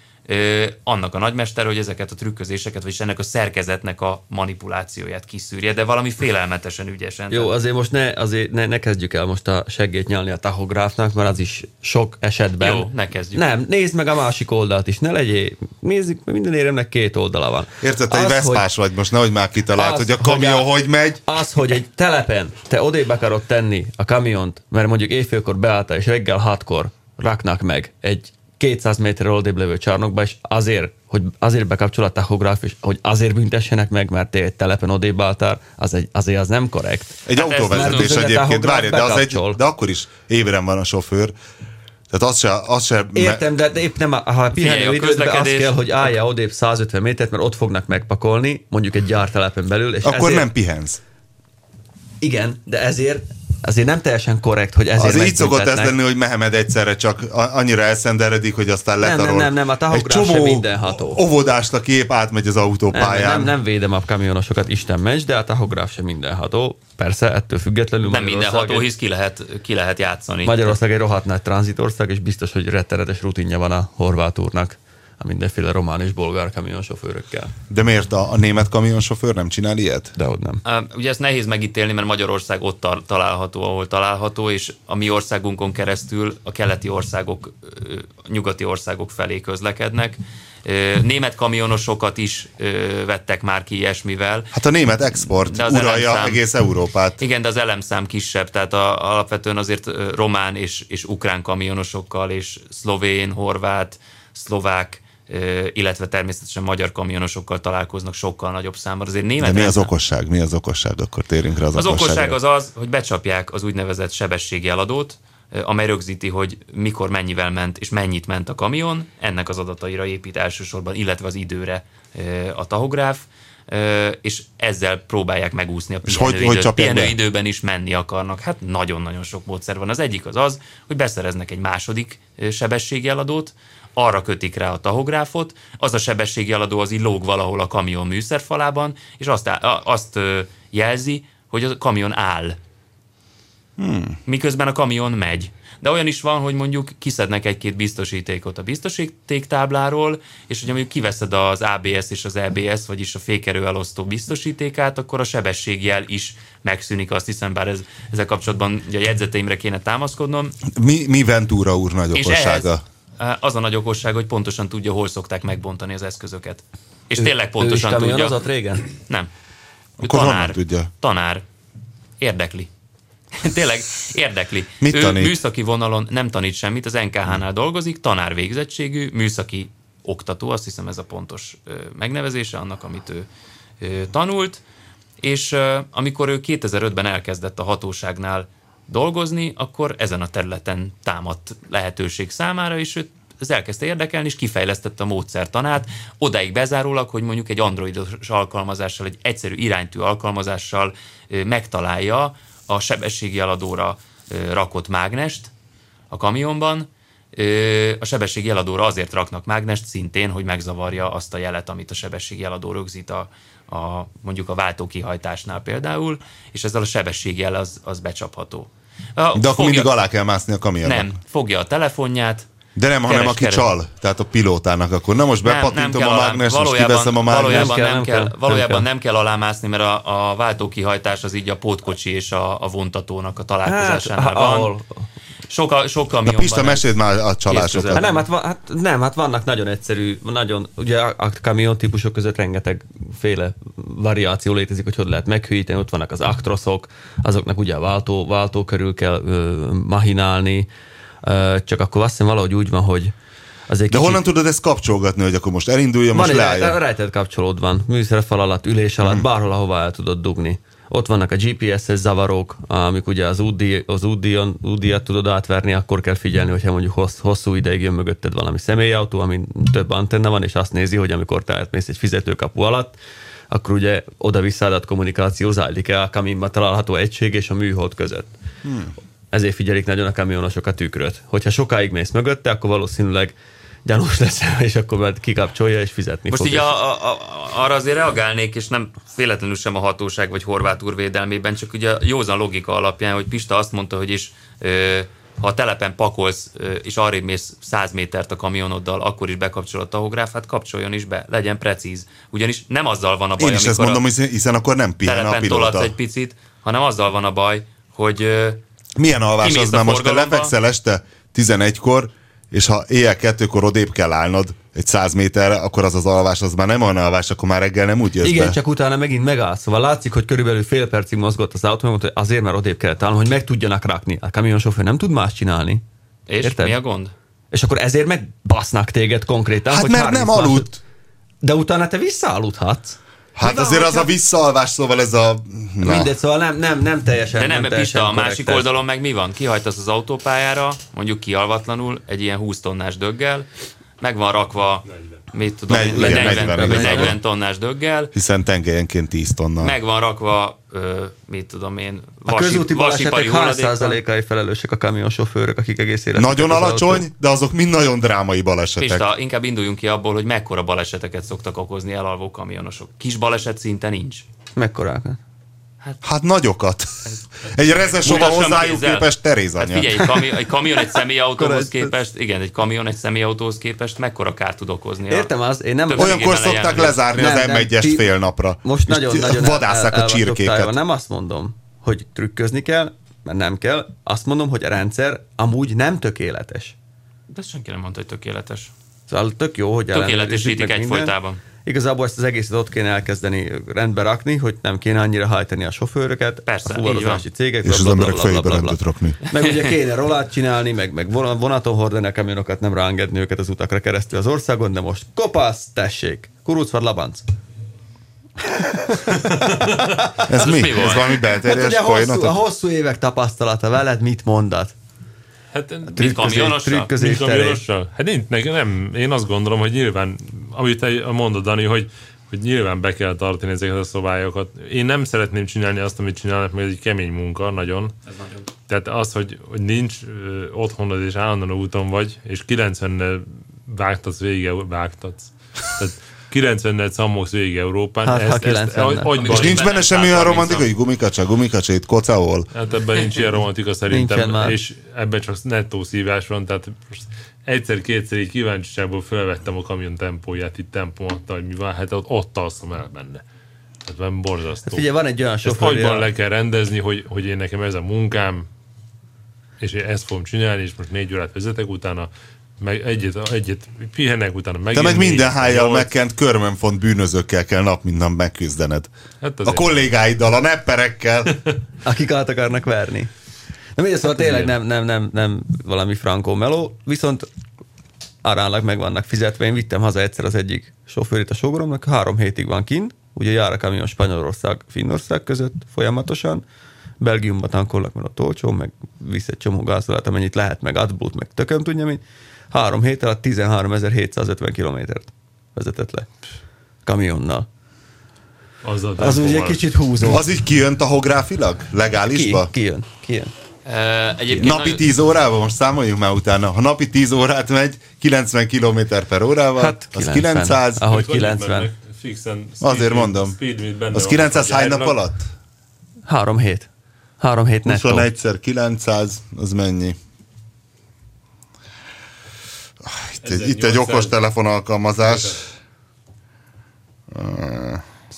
annak a nagymester, hogy ezeket a trükközéseket, vagyis ennek a szerkezetnek a manipulációját kiszűrje, de valami félelmetesen ügyesen. Jó, azért most ne, azért ne, ne kezdjük el most a seggét nyalni a tahográfnak, mert az is sok esetben. Jó, ne kezdjük. Nem, nézd meg a másik oldalt is, ne legyél, nézzük, minden éremnek két oldala van. Érted, te egy hogy- veszpás vagy most, nehogy már kitalált, Az, hogy a hogy kamion a- hogy megy. Az, hogy egy telepen te odébb akarod tenni a kamiont, mert mondjuk éjfélkor beálltál, és reggel hatkor raknak meg egy 200 méterre odébb levő csarnokba, és azért, hogy azért bekapcsol a tachográf, és hogy azért büntessenek meg, mert te egy telepen odébb álltál, az egy, azért az nem korrekt. Egy Hát ez autóvezetés nem- egyébként, várj, de, az egy, de akkor is ébren van a sofőr. Tehát az se, az se Értem, de, de épp nem, ha pihenő időben az kell, hogy állja odébb 150 métert, mert ott fognak megpakolni, mondjuk egy gyártelepen belül, és akkor ezért, nem pihensz. Igen, de ezért azért nem teljesen korrekt, hogy ezért Az így szokott ez lenni, hogy Mehemed egyszerre csak a- annyira elszenderedik, hogy aztán Nem, letarol. nem, nem, nem, a Egy tahográf sem mindenható. óvodást, aki épp átmegy az Nem, autópályán. nem, nem védem a kamionosokat, Isten ments, de a tahográf sem mindenható. Persze, ettől függetlenül Nem mindenható, hisz ki lehet, ki lehet játszani. Magyarország egy rohadt nagy tranzitország, és biztos, hogy rettenetes rutinja van a horvát úrnak a mindenféle román és bolgár kamionsofőrökkel. De miért a, a német kamionsofőr nem csinál ilyet? De ott nem. Á, Ugye ezt nehéz megítélni, mert Magyarország ott tar- található, ahol található, és a mi országunkon keresztül a keleti országok, nyugati országok felé közlekednek. Német kamionosokat is ö, vettek már ki ilyesmivel. Hát a német export De az uralja elemszám- egész Európát. Igen, de az elemszám kisebb, tehát a, alapvetően azért román és, és ukrán kamionosokkal, és szlovén, horvát, szlovák, ö, illetve természetesen magyar kamionosokkal találkoznak sokkal nagyobb számban. Azért német De mi az okosság? Mi az okosság? Akkor térjünk rá az, az okosság az az, hogy becsapják az úgynevezett sebességi eladót, ö, amely rögzíti, hogy mikor mennyivel ment és mennyit ment a kamion, ennek az adataira épít elsősorban, illetve az időre a tahográf, és ezzel próbálják megúszni a És hogy- pihenő, hogy időt. csapják pihenő be? időben is menni akarnak. Hát nagyon-nagyon sok módszer van. Az egyik az az, hogy beszereznek egy második sebességi eladót, arra kötik rá a tahográfot, az a sebességi eladó az így lóg valahol a kamion műszerfalában, és azt, azt jelzi, hogy a kamion áll. Hmm. Miközben a kamion megy. De olyan is van, hogy mondjuk kiszednek egy-két biztosítékot a biztosítéktábláról, és hogyha mondjuk kiveszed az ABS és az EBS, vagyis a fékerő elosztó biztosítékát, akkor a sebességjel is megszűnik, azt hiszem, bár ez, ezzel kapcsolatban ugye a jegyzeteimre kéne támaszkodnom. Mi, mi Ventura úr nagy És okossága? ehhez az a nagy okosság, hogy pontosan tudja, hol szokták megbontani az eszközöket. És tényleg pontosan ő is tudja. kamionozott régen? Nem. Ő Akkor honnan tudja? Tanár. Érdekli. (laughs) Tényleg érdekli. Mit ő tanít? műszaki vonalon nem tanít semmit, az NKH-nál dolgozik, tanár végzettségű, műszaki oktató, azt hiszem ez a pontos megnevezése annak, amit ő tanult, és amikor ő 2005-ben elkezdett a hatóságnál dolgozni, akkor ezen a területen támadt lehetőség számára, és őt ez elkezdte érdekelni, és kifejlesztette a módszertanát, odáig bezárólag, hogy mondjuk egy androidos alkalmazással, egy egyszerű iránytű alkalmazással megtalálja a sebességi eladóra rakott mágnest a kamionban. A sebességi eladóra azért raknak mágnest szintén, hogy megzavarja azt a jelet, amit a sebességi eladó rögzít a, a mondjuk a váltókihajtásnál például, és ezzel a sebességjel az, az becsapható. A, De akkor mindig alá kell mászni a kamionnak. Nem, fogja a telefonját, De nem, hanem Keres, aki keres. csal, tehát a pilótának, akkor na most bepattintom a alá- mágnest, és kiveszem a mágnest. valójában, Nem kell, nem, nem kell, kell, valójában nem nem kell alármászni, mert a, a váltókihajtás az így a pótkocsi és a, a vontatónak a találkozásánál Hát, van. ahol- Sok, sok Na kamionban Pista, nem. meséld már a csalásokat. Hát nem, hát, hát, nem, hát vannak nagyon egyszerű, nagyon, ugye a, a kamion típusok között rengeteg féle variáció létezik, hogy hogy lehet meghűíteni, ott vannak az aktroszok, azoknak ugye a váltó, váltó körül kell ö, mahinálni, ö, csak akkor azt hiszem valahogy úgy van, hogy az egy De honnan tudod ezt kapcsolgatni, hogy akkor most elinduljon, van most egy rejtett, leálljon? rejtett kapcsolód van, műszerfal alatt, ülés alatt, Hmm. bárhol, ahová el tudod dugni. Ott vannak a GPS-es zavarok, amik ugye az, útdíj, az útdíjon, útdíjat tudod átverni, akkor kell figyelni, hogyha mondjuk hossz, hosszú ideig jön mögötted valami személyautó, amin több antenna van, és azt nézi, hogy amikor te átmész egy fizetőkapu alatt, akkor ugye oda-vissza kommunikáció zajlik el a kaminban található egység és a műhold között. Hmm. Ezért figyelik nagyon a kamionosok a tükröt. Hogyha sokáig mész mögötte, akkor valószínűleg gyanús leszel, és akkor majd kikapcsolja és fizetni Most fog. így a, a, a, arra azért reagálnék, és nem véletlenül sem a hatóság vagy Horváth úr védelmében, csak ugye a józan logika alapján, hogy Pista azt mondta, hogy is ö, ha a telepen pakolsz, ö, és arrébb mész 100 métert a kamionoddal, akkor is bekapcsol a tahográfát, kapcsoljon is be, legyen precíz. Ugyanis nem azzal van a baj, Én is ezt mondom, a hiszen akkor nem pihen a pilóta. egy picit, hanem azzal van a baj, hogy ö, Milyen alvás az a már most? Te lefekszel este 11-kor, és ha éjjel kettőkor odébb kell állnod egy 100 méterre, akkor az az alvás, az már nem olyan alvás, akkor már reggel nem úgy jössz Igen, be. csak utána megint megáll. Szóval látszik, hogy körülbelül fél percig mozgott az autó, mondta, hogy azért, mert odébb kellett állni, hogy meg tudjanak rakni. A kamionsofőr nem tud más csinálni. és Érted? mi a gond? És akkor ezért megbasznak téged konkrétan. Hát hogy mert 30 nem másod- aludt. De utána te visszaaludhatsz. Hát Na, azért az a visszaalvás, szóval ez a... Na. Mindegy, szóval nem, nem, nem teljesen De nem, nem mert Pista, teljesen a másik oldalon meg mi van? Kihajtasz az autópályára, mondjuk kialvatlanul, egy ilyen 20 tonnás döggel, meg van rakva, mit tudom, Negy- én, igen, 40, 40, 40, igen. 40 tonnás döggel, Hiszen tengelyenként 10 tonna. meg van rakva, ö, mit tudom én, A vasi, közúti vasipari balesetek hány hulladékkal. százalékai felelősek a kamionsofőrök, akik egész életük Nagyon az alacsony, autó- de azok mind nagyon drámai balesetek. Pista, inkább induljunk ki abból, hogy mekkora baleseteket szoktak okozni elalvó kamionosok. Kis baleset szinte nincs. Mekkorákat? Hát nagyokat. Egy rezesova hozzájuk kézzel. képest Teréz Hát figyelj, egy, kami- egy kamion egy személyautóhoz ez- képest, igen, egy kamion egy személyautóhoz képest mekkora kárt tud okozni? Értem az, én nem... Több Olyankor szokták lezárni Nem, az nem, M1-est ti- fél napra. Most És nagyon, ti- nagyon vadásszák el, a csirkéket. Nem azt mondom, hogy trükközni kell, mert nem kell. Azt mondom, hogy a rendszer amúgy nem tökéletes. De ezt senki nem mondta, hogy tökéletes. Szóval tök jó, hogy Tökéletesítik meg mindent. Igazából ezt az egészet ott kéne elkezdeni rendbe rakni, hogy nem kéne annyira hajtani a sofőröket, Persze, a fuvarozási cégek, És az emberek bla. rendet rakni. Meg ugye kéne rolát csinálni, meg, meg vonat- vonaton hordani a kamionokat, nem ráengedni őket az utakra keresztül az országon, de most kopasz, tessék, kurucvar labanc. Ez mi? mi Ez volt? valami Hát belterjes ugye hosszú, a hosszú évek tapasztalata veled mit mondat? Hát, Mint kamionossal? trükközés mint terén. kamionossal? Hát nincs, nekem nem. Én azt gondolom, hogy nyilván, amit te mondod, Dani, hogy, hogy nyilván be kell tartani ezeket a szabályokat. Én nem szeretném csinálni azt, amit csinálnak, mert ez egy kemény munka, nagyon. Ez nagyon. Tehát az, hogy, hogy nincs ö, otthonod és állandóan úton vagy, és 90-nel vágtatsz végig, vágtatsz. Tehát 90-nel szammogsz végig Európán. Hát, ha 90-nel. agyban- És nincs benne semmi olyan 130-an. romantika, hogy gumikacsa, gumikacsa, itt kocahol. Hát ebben nincs ilyen romantika szerintem, és ebben csak nettó szívás van, tehát egyszer-kétszer így kíváncsiságból felvettem a kamion tempóját, itt tempomattal, hogy mi van, hát ott, ott alszom el benne. Tehát van borzasztó. Hát figyelj, van egy olyan Ezt sofőr, agyban le kell rendezni, hogy, hogy én nekem ez a munkám, és én ezt fogom csinálni, és most négy órát vezetek, utána meg egyet, egyet pihenek, utána meg. Te meg minden hájjal megkent körmönfont bűnözőkkel kell nap mint nap megküzdened. Hát A kollégáiddal, a nepperekkel. akik át akarnak verni. Na mindegy, szóval tényleg nem, nem, nem, nem valami frankó meló, viszont aránylag meg vannak fizetve. Én vittem haza egyszer az egyik sofőrit a sógoromnak, három hétig van kint, ugye jár a kamion Spanyolország, Finnország között folyamatosan, Belgiumban tankolnak, mert ott olcsó, meg visz egy csomó gázolát, amennyit lehet, meg AdBlue, meg tököm tudja mi. Három hét alatt 13.750 kilométert vezetett le kamionnal. Az, a Az ugye kicsit húzó. Az így kijön tahográfilag? Ki, Legálisba? kijön, kijön. Uh, egyébként Napi nagyon- 10 órával? Most számoljuk már utána. Ha napi 10 órát megy, 90 km per órával, Hát az 90. 900. Ahogy Ők annyit 90. mennek, Fixen Azért speed mondom. speed Az van 900 hány nap alatt? Három hét. Három hét nettó. 21-szer 900, az mennyi? Ah, Itt egy, itt egy 1800. okos telefon alkalmazás.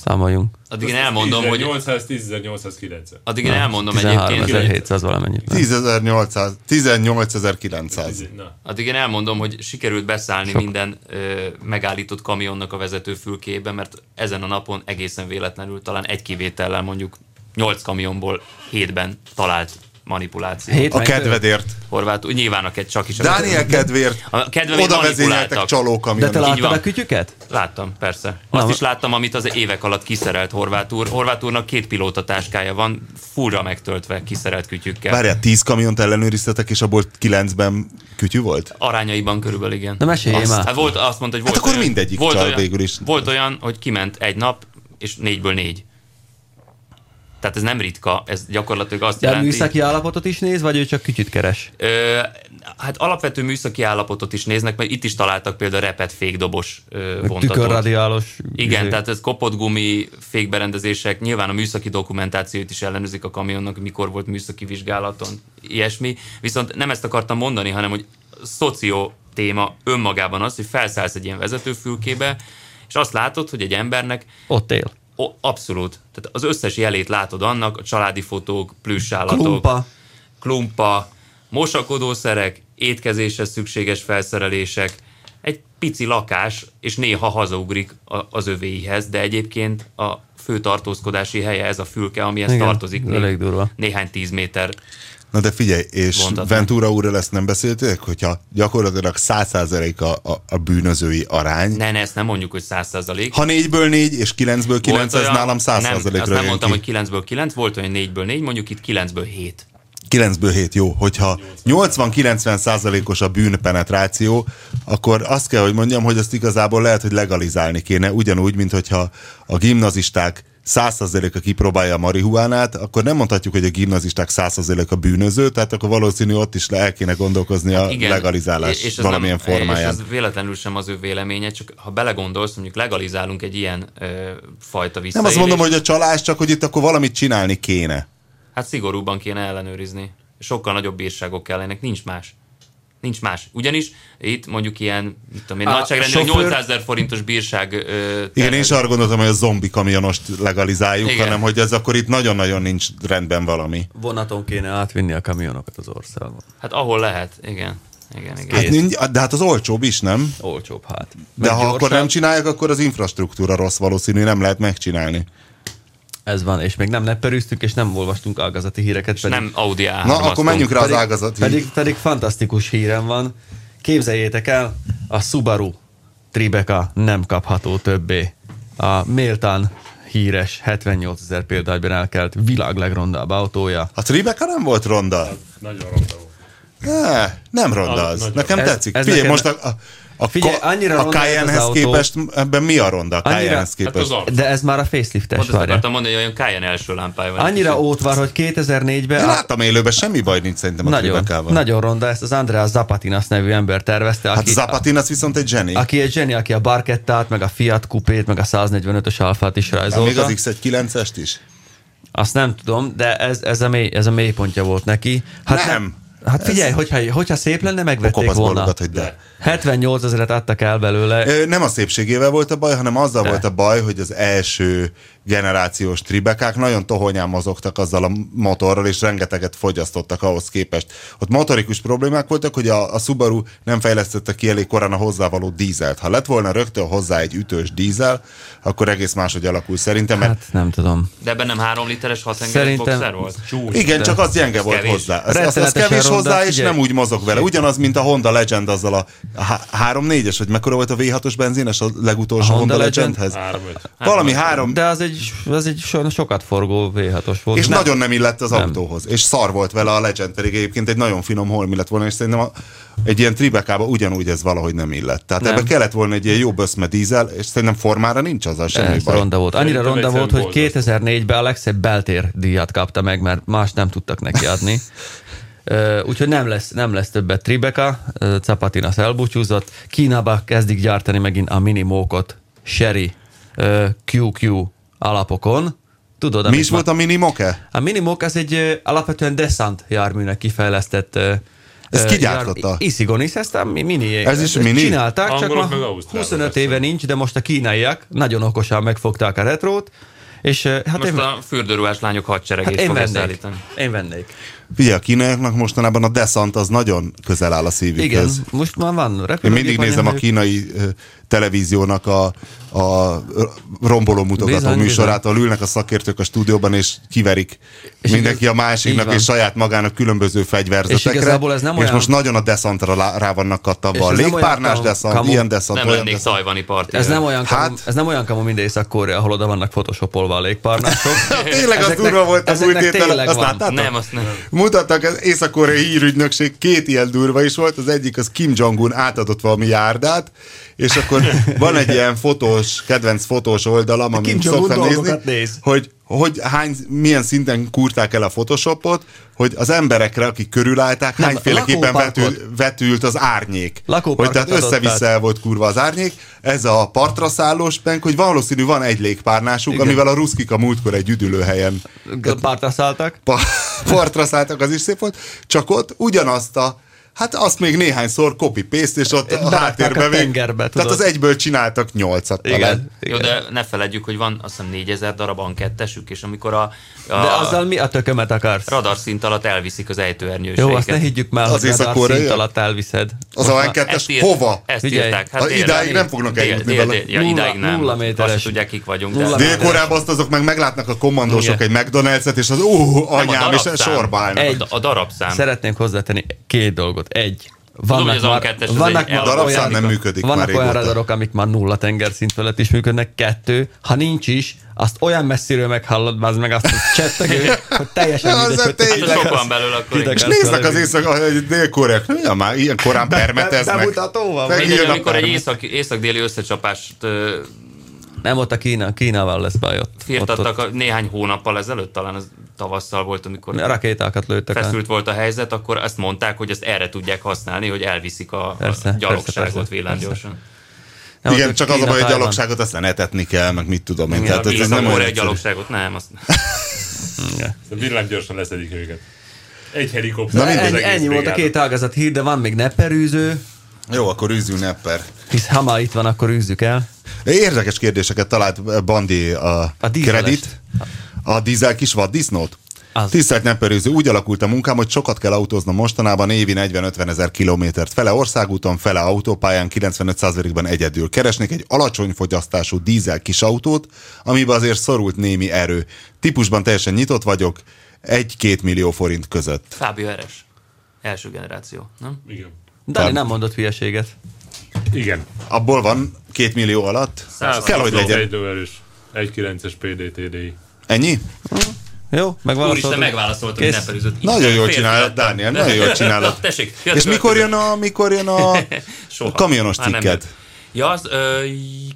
Számoljunk. Addig én elmondom, hogy 810.890. addig én elmondom egyébként, 13.700 valamennyit. 10.800, 18.900. Na, addig én elmondom, hogy sikerült beszállni Sok. minden ö, megállított kamionnak a vezetőfülkébe, mert ezen a napon egészen véletlenül talán egy kivétellel mondjuk 8 kamionból 7-ben talált manipuláció. Hét A kedvedért. Horvátul, nyilván a ked, csak is a Dániel kedvéért A kedvemért oda vezényeltek csalók, De te Így láttad van. a kütyüket? Láttam, persze. Azt Na, is láttam, amit az évek alatt kiszerelt Horváth úr. Horváth úrnak két pilóta táskája van, furra megtöltve kiszerelt kütyükkel. Várjál, tíz kamiont ellenőriztetek, és abból kilencben kütyű volt? Arányaiban körülbelül igen. Na, mesélj azt, már. Hát volt, azt mondta, hogy volt akkor olyan, mindegyik volt olyan, végül is. Volt olyan, hogy kiment egy nap, és négyből négy. Tehát ez nem ritka, ez gyakorlatilag azt De jelenti... műszaki állapotot is néz, vagy ő csak kütyüt keres? Ö, hát alapvető műszaki állapotot is néznek, mert itt is találtak például repet fékdobos ö, vontatót. Tükörradiálos. Igen, izé. tehát ez kopott gumi, fékberendezések, nyilván a műszaki dokumentációt is ellenőrzik a kamionnak, mikor volt műszaki vizsgálaton, ilyesmi. Viszont nem ezt akartam mondani, hanem hogy szoció téma önmagában az, hogy felszállsz egy ilyen vezetőfülkébe, és azt látod, hogy egy embernek Ott él. O, abszolút, tehát az összes jelét látod annak, a családi fotók, plüssállatok, Klumpa. klumpa, mosakodószerek, étkezéshez szükséges felszerelések, egy pici lakás, és néha hazaugrik a- az övéihez, de egyébként a fő tartózkodási helye ez a fülke, amihez Igen, tartozik né- elég durva. néhány tíz méter. Na de figyelj, és Mondhatnám. Ventura úrral ezt nem beszélték, hogyha gyakorlatilag 100% a, a, a bűnözői arány, Ne, ne, ezt nem mondjuk, hogy száz százalék. ha négyből négy és kilencből kilenc, ez nálam 100 nem, azt százalékra nem mondtam, ki. hogy 9-ből 9, volt olyan 4-ből 4, mondjuk itt 9-ből 7. 9-ből 7, jó. Hogyha 80-90 százalékos a bűnpenetráció, akkor azt kell, hogy mondjam, hogy azt igazából lehet, hogy legalizálni kéne, ugyanúgy, mint hogyha a gimnazisták 100%-a kipróbálja a marihuánát, akkor nem mondhatjuk, hogy a gimnazisták 100%-a bűnöző, tehát akkor valószínű ott is le el kéne gondolkozni a legalizálás és ez valamilyen nem, formáján. És ez véletlenül sem az ő véleménye, csak ha belegondolsz, mondjuk legalizálunk egy ilyen ö, fajta Nem visszaélést. azt mondom, hogy a csalás, csak hogy itt akkor valamit csinálni kéne. Hát szigorúban kéne ellenőrizni. Sokkal nagyobb bírságok kellenek, nincs más. Nincs más. Ugyanis itt mondjuk ilyen, mit tudom én, A nagyságrendileg sofőr- 800 ezer forintos bírság ö, Igen, én is arra gondoltam, hogy a zombi kamionost legalizáljuk, Igen. hanem hogy ez akkor itt nagyon-nagyon nincs rendben valami. Vonaton kéne átvinni a kamionokat az országban. Hát ahol lehet, igen. Igen, igen. Hát, nincs, de hát az olcsóbb is, nem? Olcsóbb hát. De Meg ha akkor nem csinálják, akkor az infrastruktúra rossz valószínű, nem lehet megcsinálni. Ez van, és még nem nepperűztünk, és nem olvastunk ágazati híreket. Pedig, Nem Audi a Na, akkor menjünk rá az ágazat. Pedig, pedig fantasztikus hírem van. Képzeljétek el, a Subaru Tribeca nem kapható többé. A méltán híres 78 ezer példányban elkelt világ legrondább autója. A Tribeca nem volt ronda? Nagyon ronda volt. Ne, nem ronda Az. Nekem Ez- tetszik. ez Figyelj, nekem- most a, a, a, Figyelj, annyira a ez Cayennehez képest ebben mi a ronda a Annyira- Cayennehez Hát képest? az arc. De ez már a faceliftes, Pont akartam mondani, hogy olyan Cayenne első lámpája van. Annyira ótvar, hogy 2004-ben... Én a- láttam élőben, semmi baj nincs szerintem a Nagyon, Tribecával. nagyon ronda, ezt az Andreas Zapatinas nevű ember tervezte, Hát aki, Zapatin az viszont egy zseni. aki egy zseni, aki a Barkettát, meg a Fiat Coupét, meg a 145-ös Alfát is Hát még rajzolta. az X1-9-est is. Azt nem tudom, de ez, ez, a, mély, ez a mélypontja volt neki. Hát Nem. Hát figyelj, hogyha, hogyha szép lenne, megvették volna. bologat, hogy de. 78 ezeret adtak el belőle. Nem a szépségével volt a baj, hanem azzal De. volt a baj, hogy az első generációs tribekák nagyon tohonyán mozogtak azzal a motorral, és rengeteget fogyasztottak ahhoz képest. Ott motorikus problémák voltak, hogy a, a Subaru nem fejlesztette ki elég korán a hozzávaló dízelt. Ha lett volna rögtön hozzá egy ütős dízel, akkor egész máshogy alakul szerintem, mert Hát nem tudom. De ebben nem három literes hatengeres Szerintem- boxer volt? Csúcs. Igen, De- csak az gyenge volt kevés. hozzá. Az, az, az kevés ronda, hozzá, és figyelj. nem úgy mozog vele. Ugyanaz, mint a Honda Legend azzal a, a 3-4-es, vagy mekkora volt a V6-os benzines a legutolsó A Honda, Honda Legend? Legend? Legendhez? Három, öt. Valami három, De az egy, az egy so, sokat forgó V6-os volt. és Nem- nagyon nem illett az Nem. autóhoz. És szar volt vele a Legend, pedig egyébként egy nagyon finom holmi lett volna, és szerintem a, egy ilyen tribekába ugyanúgy ez valahogy nem illett. Tehát Nem. ebbe kellett volna egy ilyen jó böszme dízel, és szerintem formára nincs azzal semmi Ez baj. ronda volt. Annyira Szerintem ronda volt, hogy egyszerűen 2004-ben a legszebb beltér díjat kapta meg, mert más nem tudtak neki adni. (laughs) Úgyhogy nem lesz, nem lesz többet Tribeca, Ö, Zapatinas elbúcsúzott. Kínába kezdik gyártani megint a minimókot Sherry QQ alapokon. Tudod, Mi is volt a mini moke? A Minimok az egy alapvetően Descent járműnek kifejlesztett ö, Ezt ö, ki gyártotta? jár- Isigonis, ezt a mi- mini Ez is mini? Csinálták, csak Angolok meg ma Ausztrálok 25 persze. éve nincs, de most a kínaiak nagyon okosan megfogták a retrót, és hát Most én, a fürdőruhás lányok hadseregét hát én vennék. Én vennék. Figyelj, a kínaiaknak mostanában a Descent az nagyon közel áll a Igen, szívükhöz. most már van Én repülőgép. mindig nézem a kínai televíziónak a, a romboló mutogató Bizony, műsorát, ahol ülnek a szakértők a stúdióban, és kiverik és mindenki igaz- a másiknak és saját magának különböző fegyverzetekre. És igazából ez nem és olyan- most nagyon a deszantra rá vannak kattabva. És A légpárnás olyan deszant, kamu- ilyen deszant, Nem olyan lennék tajvani parti. Ez nem olyan kamu, Hát- ez nem olyan kamu, mint Észak-Korea, ahol oda vannak photoshopolva a légpárnások. (laughs) Tényleg az Ezeknek- durva volt a ezeknek múlt héten. Azt van. láttátok? Nem, azt nem. Mutattak, az észak-koreai hírügynökség két ilyen durva is volt, az egyik az Kim Jong-un átadott valami járdát, és akkor van egy ilyen fotós, kedvenc fotós oldalam, amit szoktam nézni, néz. hogy, hogy hány, milyen szinten kurták el a Photoshopot, hogy az emberekre, akik körülállták, Nem, hányféleképpen vetül, vetült az árnyék. Lakóparkot hogy tehát össze-vissza el volt kurva az árnyék. Ez a partra szállós penk, hogy valószínű van egy légpárnásuk, Igen. amivel a ruszkik a múltkor egy üdülőhelyen Pártra szálltak. pa- (laughs) partra szálltak, az is szép volt, csak ott ugyanazt a Hát azt még néhányszor copy-paste, és ott a Berakták a még... tengerbe, Tehát tudod. az egyből csináltak nyolcat talán. Igen. Jó, de ne feledjük, hogy van azt hiszem 4000 darab ankettesük, és amikor a, a De azzal mi a tökömet akarsz? radar szint alatt elviszik az ejtőernyőseiket. Jó, azt ne higgyük már, Az hogy radar szint alatt elviszed. Az a már- kettes Ezt írt- hova? Ezt Figyelj, írták. a- Hát délre. idáig nem fognak Dél- eljutni dél- vele. Ja, Nulla- idáig nem. nulla Azt méteres. se tudják, kik vagyunk. Dél-Koreában azt azok meg meglátnak a kommandósok egy McDonald's-et, és az ó, anyám, és sorba állnak. A, a darabszám. Szeretnénk hozzátenni két dolgot. Egy. Vannak hogy az már, az vannak egy már olyan, nem működik vannak már olyan régóta. radarok, amik már nulla tengerszint felett is működnek. Kettő, ha nincs is, azt olyan messziről meghallod, az meg azt a csettegő, (laughs) hogy teljesen Az mindegy, hogy tényleg. Hát sok van belőle, akkor Hideg. És néznek az észak, a dél-koreák, ja, már ilyen korán permeteznek. bemutató van? Mindegy, amikor egy észak, észak-déli összecsapást Nem ott a Kína, Kínával lesz baj ott. ott, firtattak ott. a, néhány hónappal ezelőtt, talán az tavasszal volt, amikor Rakétákat lőttek el. feszült volt a helyzet, akkor azt mondták, hogy ezt erre tudják használni, hogy elviszik a, Persze, a persze, gyalogságot persze, villánygyorsan. Nem, Igen, ott csak az a baj, hogy gyalogságot azt lenetetni kell, meg mit tudom én. Igen, Tehát ez, nem olyan egyszerű. gyalogságot nem, azt (laughs) Villámgyorsan leszedik őket. Egy helikopter. Na. Ennyi, ennyi volt a két ágazat hír, de van még nepperűző, Jó, akkor űzzünk nepper. hisz ha már itt van, akkor űzzük el. Érdekes kérdéseket talált Bandi a, A dízelest. kredit. A dízel kis vaddisznót? Az. Tisztelt nepperőző, úgy alakult a munkám, hogy sokat kell autóznom mostanában, évi 40-50 ezer kilométert. Fele országúton, fele autópályán, 95%-ban egyedül. Keresnék egy alacsony fogyasztású dízel kis autót, amiben azért szorult némi erő. Típusban teljesen nyitott vagyok, 1-2 millió forint között. Fábio RS. Első generáció, nem? Igen. Dani nem mondott hülyeséget. Igen. Abból van 2 millió alatt? Kell, hogy legyen. Egy lóerős. 1.9-es PDTDI. Ennyi? Jó, megválaszoltam. Úristen, megválaszoltam, hogy Kész. ne perűzött. Nagyon jól csinálod. Dániel, nagyon jól (laughs) csinálod. Tessék, És mikor jön a, mikor jön a (laughs) kamionos nem cikket? Ja, az ö,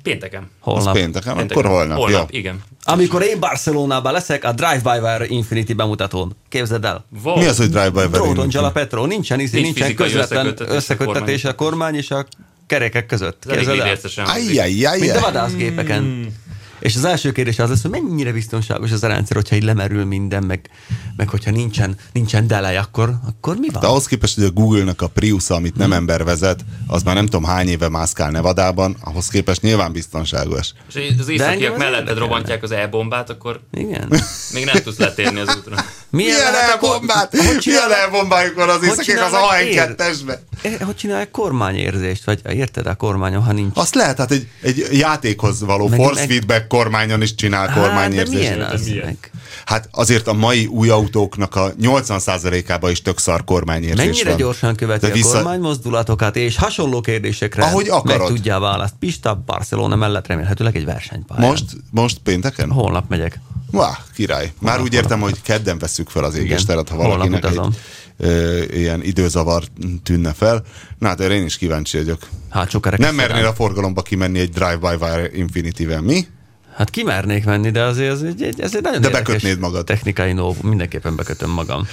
pénteken. Az Holnap. pénteken, Pénteken. akkor holnap. Holnap, Jó. igen. Amikor én Barcelonában leszek, a Drive-by-Wire Infinity bemutatón. Képzeld el. Wow. Mi az, hogy drive-by Dróton a Petro. Nincsen, izé, Nincs nincsen közvetlen összeköttetés a összeköttetés a kormány és a kerekek között. Képzeld el? idéztesen hangzik. Ajjajjaj. Mint a vadászgépeken. És az első kérdés az lesz, hogy mennyire biztonságos ez a rendszer, hogyha így lemerül minden, meg, meg hogyha nincsen, nincsen delay, akkor, akkor mi van? De ahhoz képest, hogy a Google-nak a Prius, amit nem ember vezet, az már nem tudom hány éve mászkál Nevadában, ahhoz képest nyilván biztonságos. És az északiak melletted robbantják az e-bombát, akkor Igen. még nem tudsz letérni az útra. Milyen elbombát? hogy Milyen elbombájuk van az hogy éjszakik az csinálnak ér- AN2-esbe? Eh, Hogy csinálják kormányérzést? Vagy érted a kormányon, ha nincs? Azt lehet, hát egy, egy játékhoz való Meg- force meg- feedback kormányon is csinál Hát, de kormányérzést. milyen az? milyen? Meg? Hát azért a mai új autóknak a 80%-ában is tök szar kormányérzés Mennyire van. gyorsan követi De a vissza- kormány mozdulatokat, és hasonló kérdésekre Ahogy akarod. meg tudja választ. Pista, Barcelona mellett remélhetőleg egy versenypályán. Most, most pénteken? Holnap megyek. Vá, király. Már Holnap, úgy értem, hogy kedden veszük fel az égésteret, ha Holnap valakinek egy. Ö, ilyen időzavar tűnne fel. Na hát erre én is kíváncsi vagyok. Hát sok Nem mernél a forgalomba kimenni egy Drive-by-Wire Infinity-vel, mi? Hát kimernék menni, de azért ez egy, ez egy nagyon De bekötnéd magad. Technikai novum, mindenképpen bekötöm magam.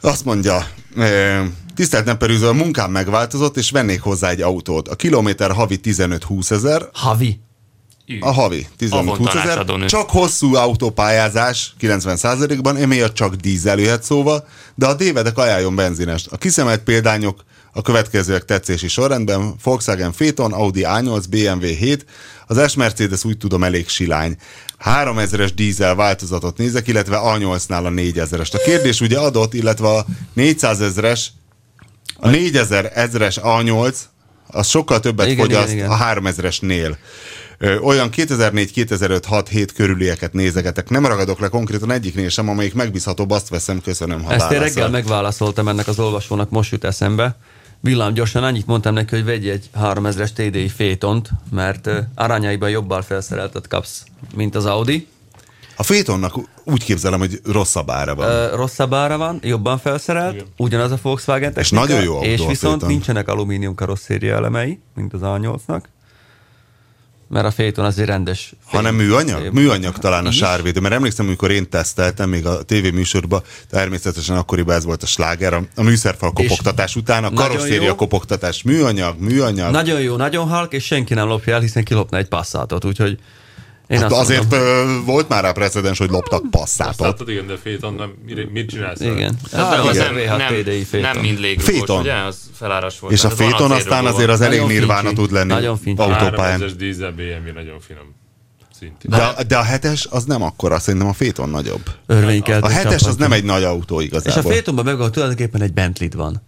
Azt mondja, tisztelt Nemperűző, a munkám megváltozott, és vennék hozzá egy autót. A kilométer havi 15-20 ezer, Havi. A havi 15-20 Avon ezer, csak hosszú autópályázás 90%-ban, emiatt csak dízel jöhet szóba, de a dévedek ajánljon benzines. A kiszemelt példányok a következőek tetszési sorrendben, Volkswagen Phaeton, Audi A8, BMW 7, az S Mercedes úgy tudom elég silány. 3000-es dízel változatot nézek, illetve A8-nál a 4000-est. A kérdés ugye adott, illetve a 400 ezres, a 4000 ezres A8, Az sokkal többet Igen, fogyaszt igen, igen. a 3000-esnél. Ö, Olyan 2004, 2005, 6, 7 körülieket nézegetek. Nem ragadok le konkrétan egyiknél sem, amelyik megbízhatóbb, azt veszem, köszönöm, ha Ezt én reggel megválaszoltam ennek az olvasónak, most jut eszembe. Villám gyorsan annyit mondtam neki, hogy vegyj egy 3000-es TDI fétont, mert arányaiban jobbal felszereltet kapsz, mint az Audi. A Fétonnak úgy képzelem, hogy rosszabb ára van. Ö, rosszabb ára van, jobban felszerelt, ugyanaz a Volkswagen technika, nagyon jó autó és viszont Phaeton. nincsenek alumínium karosszéria elemei, mint az A8-nak, mert a Phaeton azért rendes. Hanem műanyag? Műanyag talán a sárvédő, mert emlékszem, amikor én teszteltem még a tévéműsorban, természetesen akkoriban ez volt a sláger, a, a műszerfal kopogtatás után, a karosszéria kopogtatás, műanyag, műanyag. Nagyon jó, nagyon halk, és senki nem lopja el, hiszen kilopna egy passzátot, úgyhogy én Hát azt azért mondom, volt már rá precedens, hogy loptak passzátot. látod, igen, de Féton nem, mit csinálsz? igen. Hát, az az nem, nem, nem mind légrugós, Phaeton. ugye? Az feláras volt. És a Féton aztán azért az elég Nagyon nirvána tud lenni Nagyon fincsi. autópályán. 3000-es dízel BMW nagyon finom. Szintén. De, a- de a hetes az nem akkora, szerintem a Féton nagyobb. Örvénykeltő A hetes az nem egy nagy autó És a igazából. Phaetonban meg tulajdonképpen egy bentley van.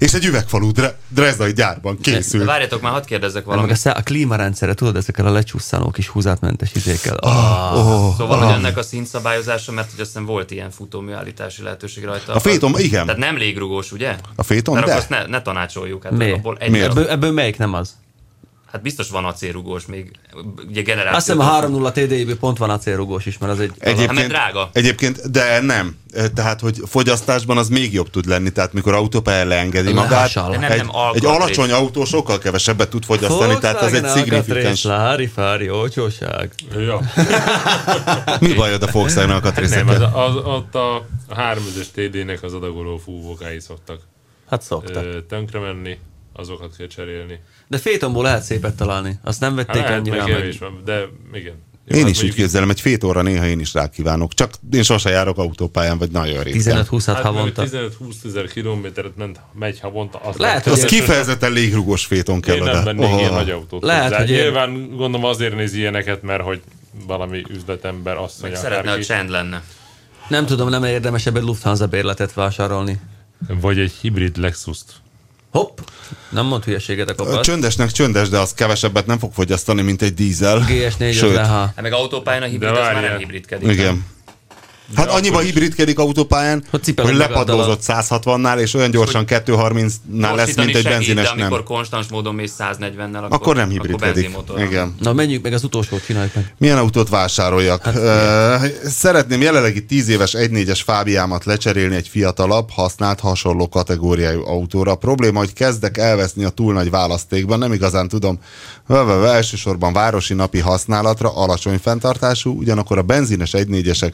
És egy üvegfalú dre- Drezdai gyárban De készült. várjatok már, hadd kérdezzek Meg a, valamit. szá- a klímarendszere, tudod, ezekkel a lecsusszanó kis húzátmentes izékkel. Oh, Oh, Szóval, hogy ennek a szintszabályozása, mert hogy azt hiszem volt ilyen futómű állítási lehetőség rajta. A Phaeton, igen. Tehát nem légrugós, ugye? A Phaeton, Mert de. akkor azt ne, ne tanácsoljuk. Hát Mi? abból egy Miért? ebből, ebből melyik nem az? Hát biztos van acélrugós még. Ugye generáció. Azt hiszem a 3.0 TDI-ből pont van acélrugós is, mert az egy... Hát, mert drága. Egyébként, de nem. Tehát, hogy fogyasztásban az még jobb tud lenni, tehát mikor autópályán leengedi magát, nem, egy, nem egy alkatrész. alacsony autó sokkal kevesebbet tud fogyasztani, tehát az egy szignifikáns. Lári, fári, olcsóság. Ja. (laughs) Mi bajod a Volkswagen Nem, alkatrészekkel? az, az, ott a, a 3000-es TD-nek az adagoló fúvókái szoktak Hát szokta. ö, tönkre menni, azokat kell cserélni. De Phaetonból lehet szépet találni. Azt nem Hát vették lehet, annyira meg meg. kevés van, de igen. Jó, Én hát is úgy képzelem, egy fétorra néha én is rákívánok. Csak én sose járok autópályán, vagy nagyon ritkán. 15-20 Hát havonta. 15-20 ezer kilométert ment, megy havonta. Az Lehet, Az hogy kifejezetten légrugós féton kell Én nem oda. vennék Oh. ilyen nagy autót. Lehet, hogy én- Nyilván gondolom azért néz ilyeneket, mert hogy valami üzletember azt mondja, szeretne, hogy csend lenne. Nem tudom, nem érdemesebb egy Lufthansa bérletet vásárolni. Vagy egy hibrid Lexus-t. Hopp! Nem mond hülyeséget a kopasz. Csöndesnek csöndes, de az kevesebbet nem fog fogyasztani, mint egy dízel. GS4 az Sőt. Hát meg autópályán a hibrid, az már nem hibridkedik. igen. Hát De annyiba akkor hibridkedik autópályán, Hogy hogy, lepadlózott 160-nál, és olyan gyorsan 230-nál lesz, mint egy segít, benzines amikor nem. konstans módon mész 140-nel, akkor, Akkor nem hibridkedik. benzinmotorral. Igen. Na menjünk meg az utolsót, csináljuk meg. Milyen autót vásároljak? Hát, Szeretném jelenlegi 10 éves 1.4-es Fábiámat lecserélni egy fiatalabb, használt, hasonló kategóriájú autóra. A probléma, hogy kezdek elveszni a túl nagy választékban, nem igazán tudom. Vövöv, elsősorban városi napi használatra, alacsony fenntartású, ugyanakkor a benzines 1.4-esek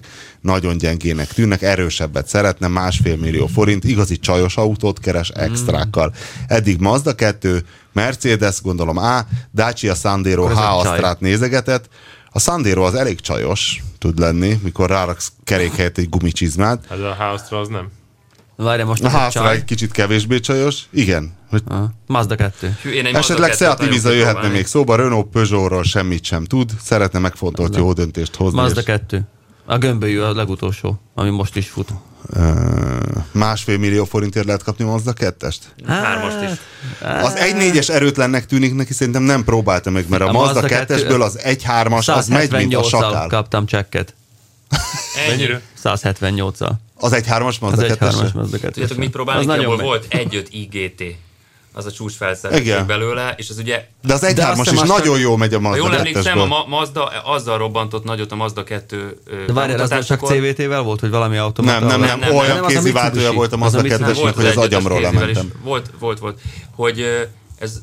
nagyon gyengének tűnnek, erősebbet szeretne, másfél millió forint, igazi csajos autót keres extrákkal. Eddig Mazda 2, Mercedes, gondolom A, Dacia Sandero H ez. Astrát nézegetett. A Sandero az elég csajos, tud lenni, mikor ráraksz kerék helyett egy gumicsizmát. Hát a House-ra az nem. Várj, most A ez egy kicsit kevésbé csajos. Igen. Hogy Ah, Mazda 2. Hű, én egy esetleg Seat 2-t Ibiza jöhetne még szóba, Renault Peugeotról semmit sem tud, szeretne megfontolt jó döntést hozni. Mazda és, 2. A gömbölyű a legutolsó, ami most is fut. ö, másfél millió forintért lehet kapni Mazda 2-est? Hármast is. Az 1.4-es erőtlennek tűnik neki, szerintem nem próbálta meg, mert a, A Mazda Mazda 2-esből az 1.3-as, az megy, mint a 178-al sakál. kaptam csekket. Mennyire? 178-al. Az 1.3-as Mazda Az egy 2 hármas Mazda 2 Tudjátok, mit próbálni? Az nagyon volt 1.5 IGT. Az a csúcs felszereltség Igen. belőle, és az ugye De az azt 1.3-as hiszem, is nagyon jó megy a Mazda jól emlékszem, a 2-esből. Ma- Mazda azzal robbantott nagyot a Mazda 2 De várjál, az nem csak CVT-vel volt, hogy valami automata? Nem, nem, nem, nem, nem, olyan nem, az a kéziváltója Mitsubishi. volt a Az Mazda a Mitsubishi. 2-esnek, volt hogy az agyamról lementem. Volt, volt, volt. Hogy ez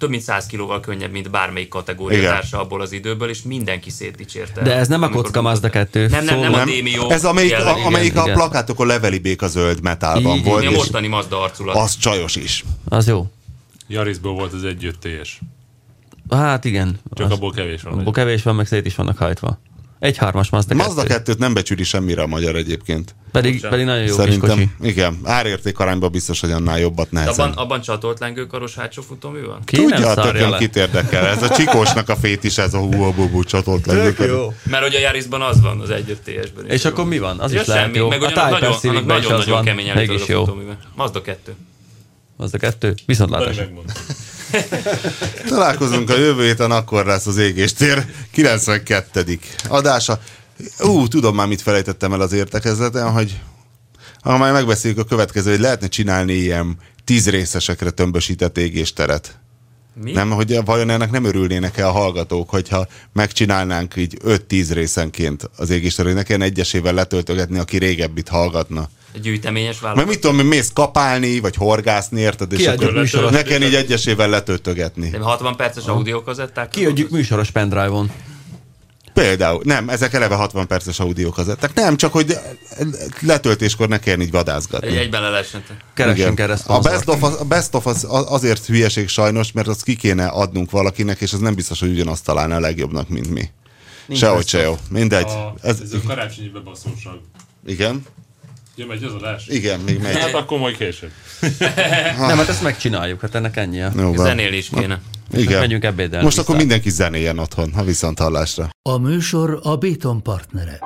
több mint 100 kilóval könnyebb, mint bármelyik kategória Igen. társa abból az időből, és mindenki szétdicsérte. De ez nem a kocka Mazda bemutatta. 2, Nem, nem, nem, szól- a Nem, Demio. ez amelyik, jellegű. a, amelyik a igen. plakátokon leveli béka zöld metálban Így, volt, a és mostani Mazda arculat. az csajos is. Az jó. Yarisból volt az 1 TS. Hát igen. Csak Az- abból kevés van. Abból kevés van, meg szét is vannak hajtva. Egy hármas Mazda 2. Mazda 2-t nem becsüli semmire a magyar egyébként. Pedig, pedig nagyon jó kis kocsi. Szerintem, igen, árérték arányban biztos, hogy annál jobbat De nehezen. abban, abban csatolt lengőkaros hátsó futómű van? Ki Tudja, tököm le. kit érdekel. Ez a csikósnak a fét is, ez a hú csatolt legyők. Mert hogy a Yarisban az van, az 1.5 TS-ben. is És jó. akkor mi van? Az ja, is lehet semmi, jó. meg A nagyon, annak nagyon-nagyon van. kemény állítólag a futóműve. Mazda 2. Az a kettő. Viszontlátás. (laughs) Találkozunk a jövő héten, akkor lesz az égéstér 92. adása. Ú, tudom már, mit felejtettem el az értekezleten, hogy ha már megbeszéljük a következő, hogy lehetne csinálni ilyen tíz részesekre tömbösített égésteret. Mi? Nem, hogy vajon ennek nem örülnének el a hallgatók, hogyha megcsinálnánk így 5-10 részenként az ne kellene egyesével letöltögetni, aki régebbit hallgatna. Gyűjteményes Mert válogató. mit tudom, mész kapálni, vagy horgászni, érted? És Kiadjuk akkor műsoros- ne kell így egyesével letöltögetni. De 60 perces audiokazetták. Kiadjuk műsoros pendrive-on. Például, nem, ezek eleve 60 perces audiókazettek. Nem, csak hogy letöltéskor ne kelljen így Egy, vadászgatni. egyben le lehessen. Keressünk erre a best, of, az- a best of az az azért hülyeség sajnos, mert azt ki kéne adnunk valakinek, és az nem biztos, hogy ugyanazt találna a legjobbnak, mint mi. Sehogy best se jó. Mindegy. A, Ez, ez, a karácsonyi bebaszóság. igen? Ugye megy az adás? Igen, még megy. Hát akkor majd később. (laughs) Nem, hát ezt megcsináljuk, hát ennek ennyi. Jó, van. Zenélni is kéne. Igen. Menjünk ebédelni Most akkor vissza. mindenki zenéjen otthon, ha viszont hallásra. A műsor a Béton partnere.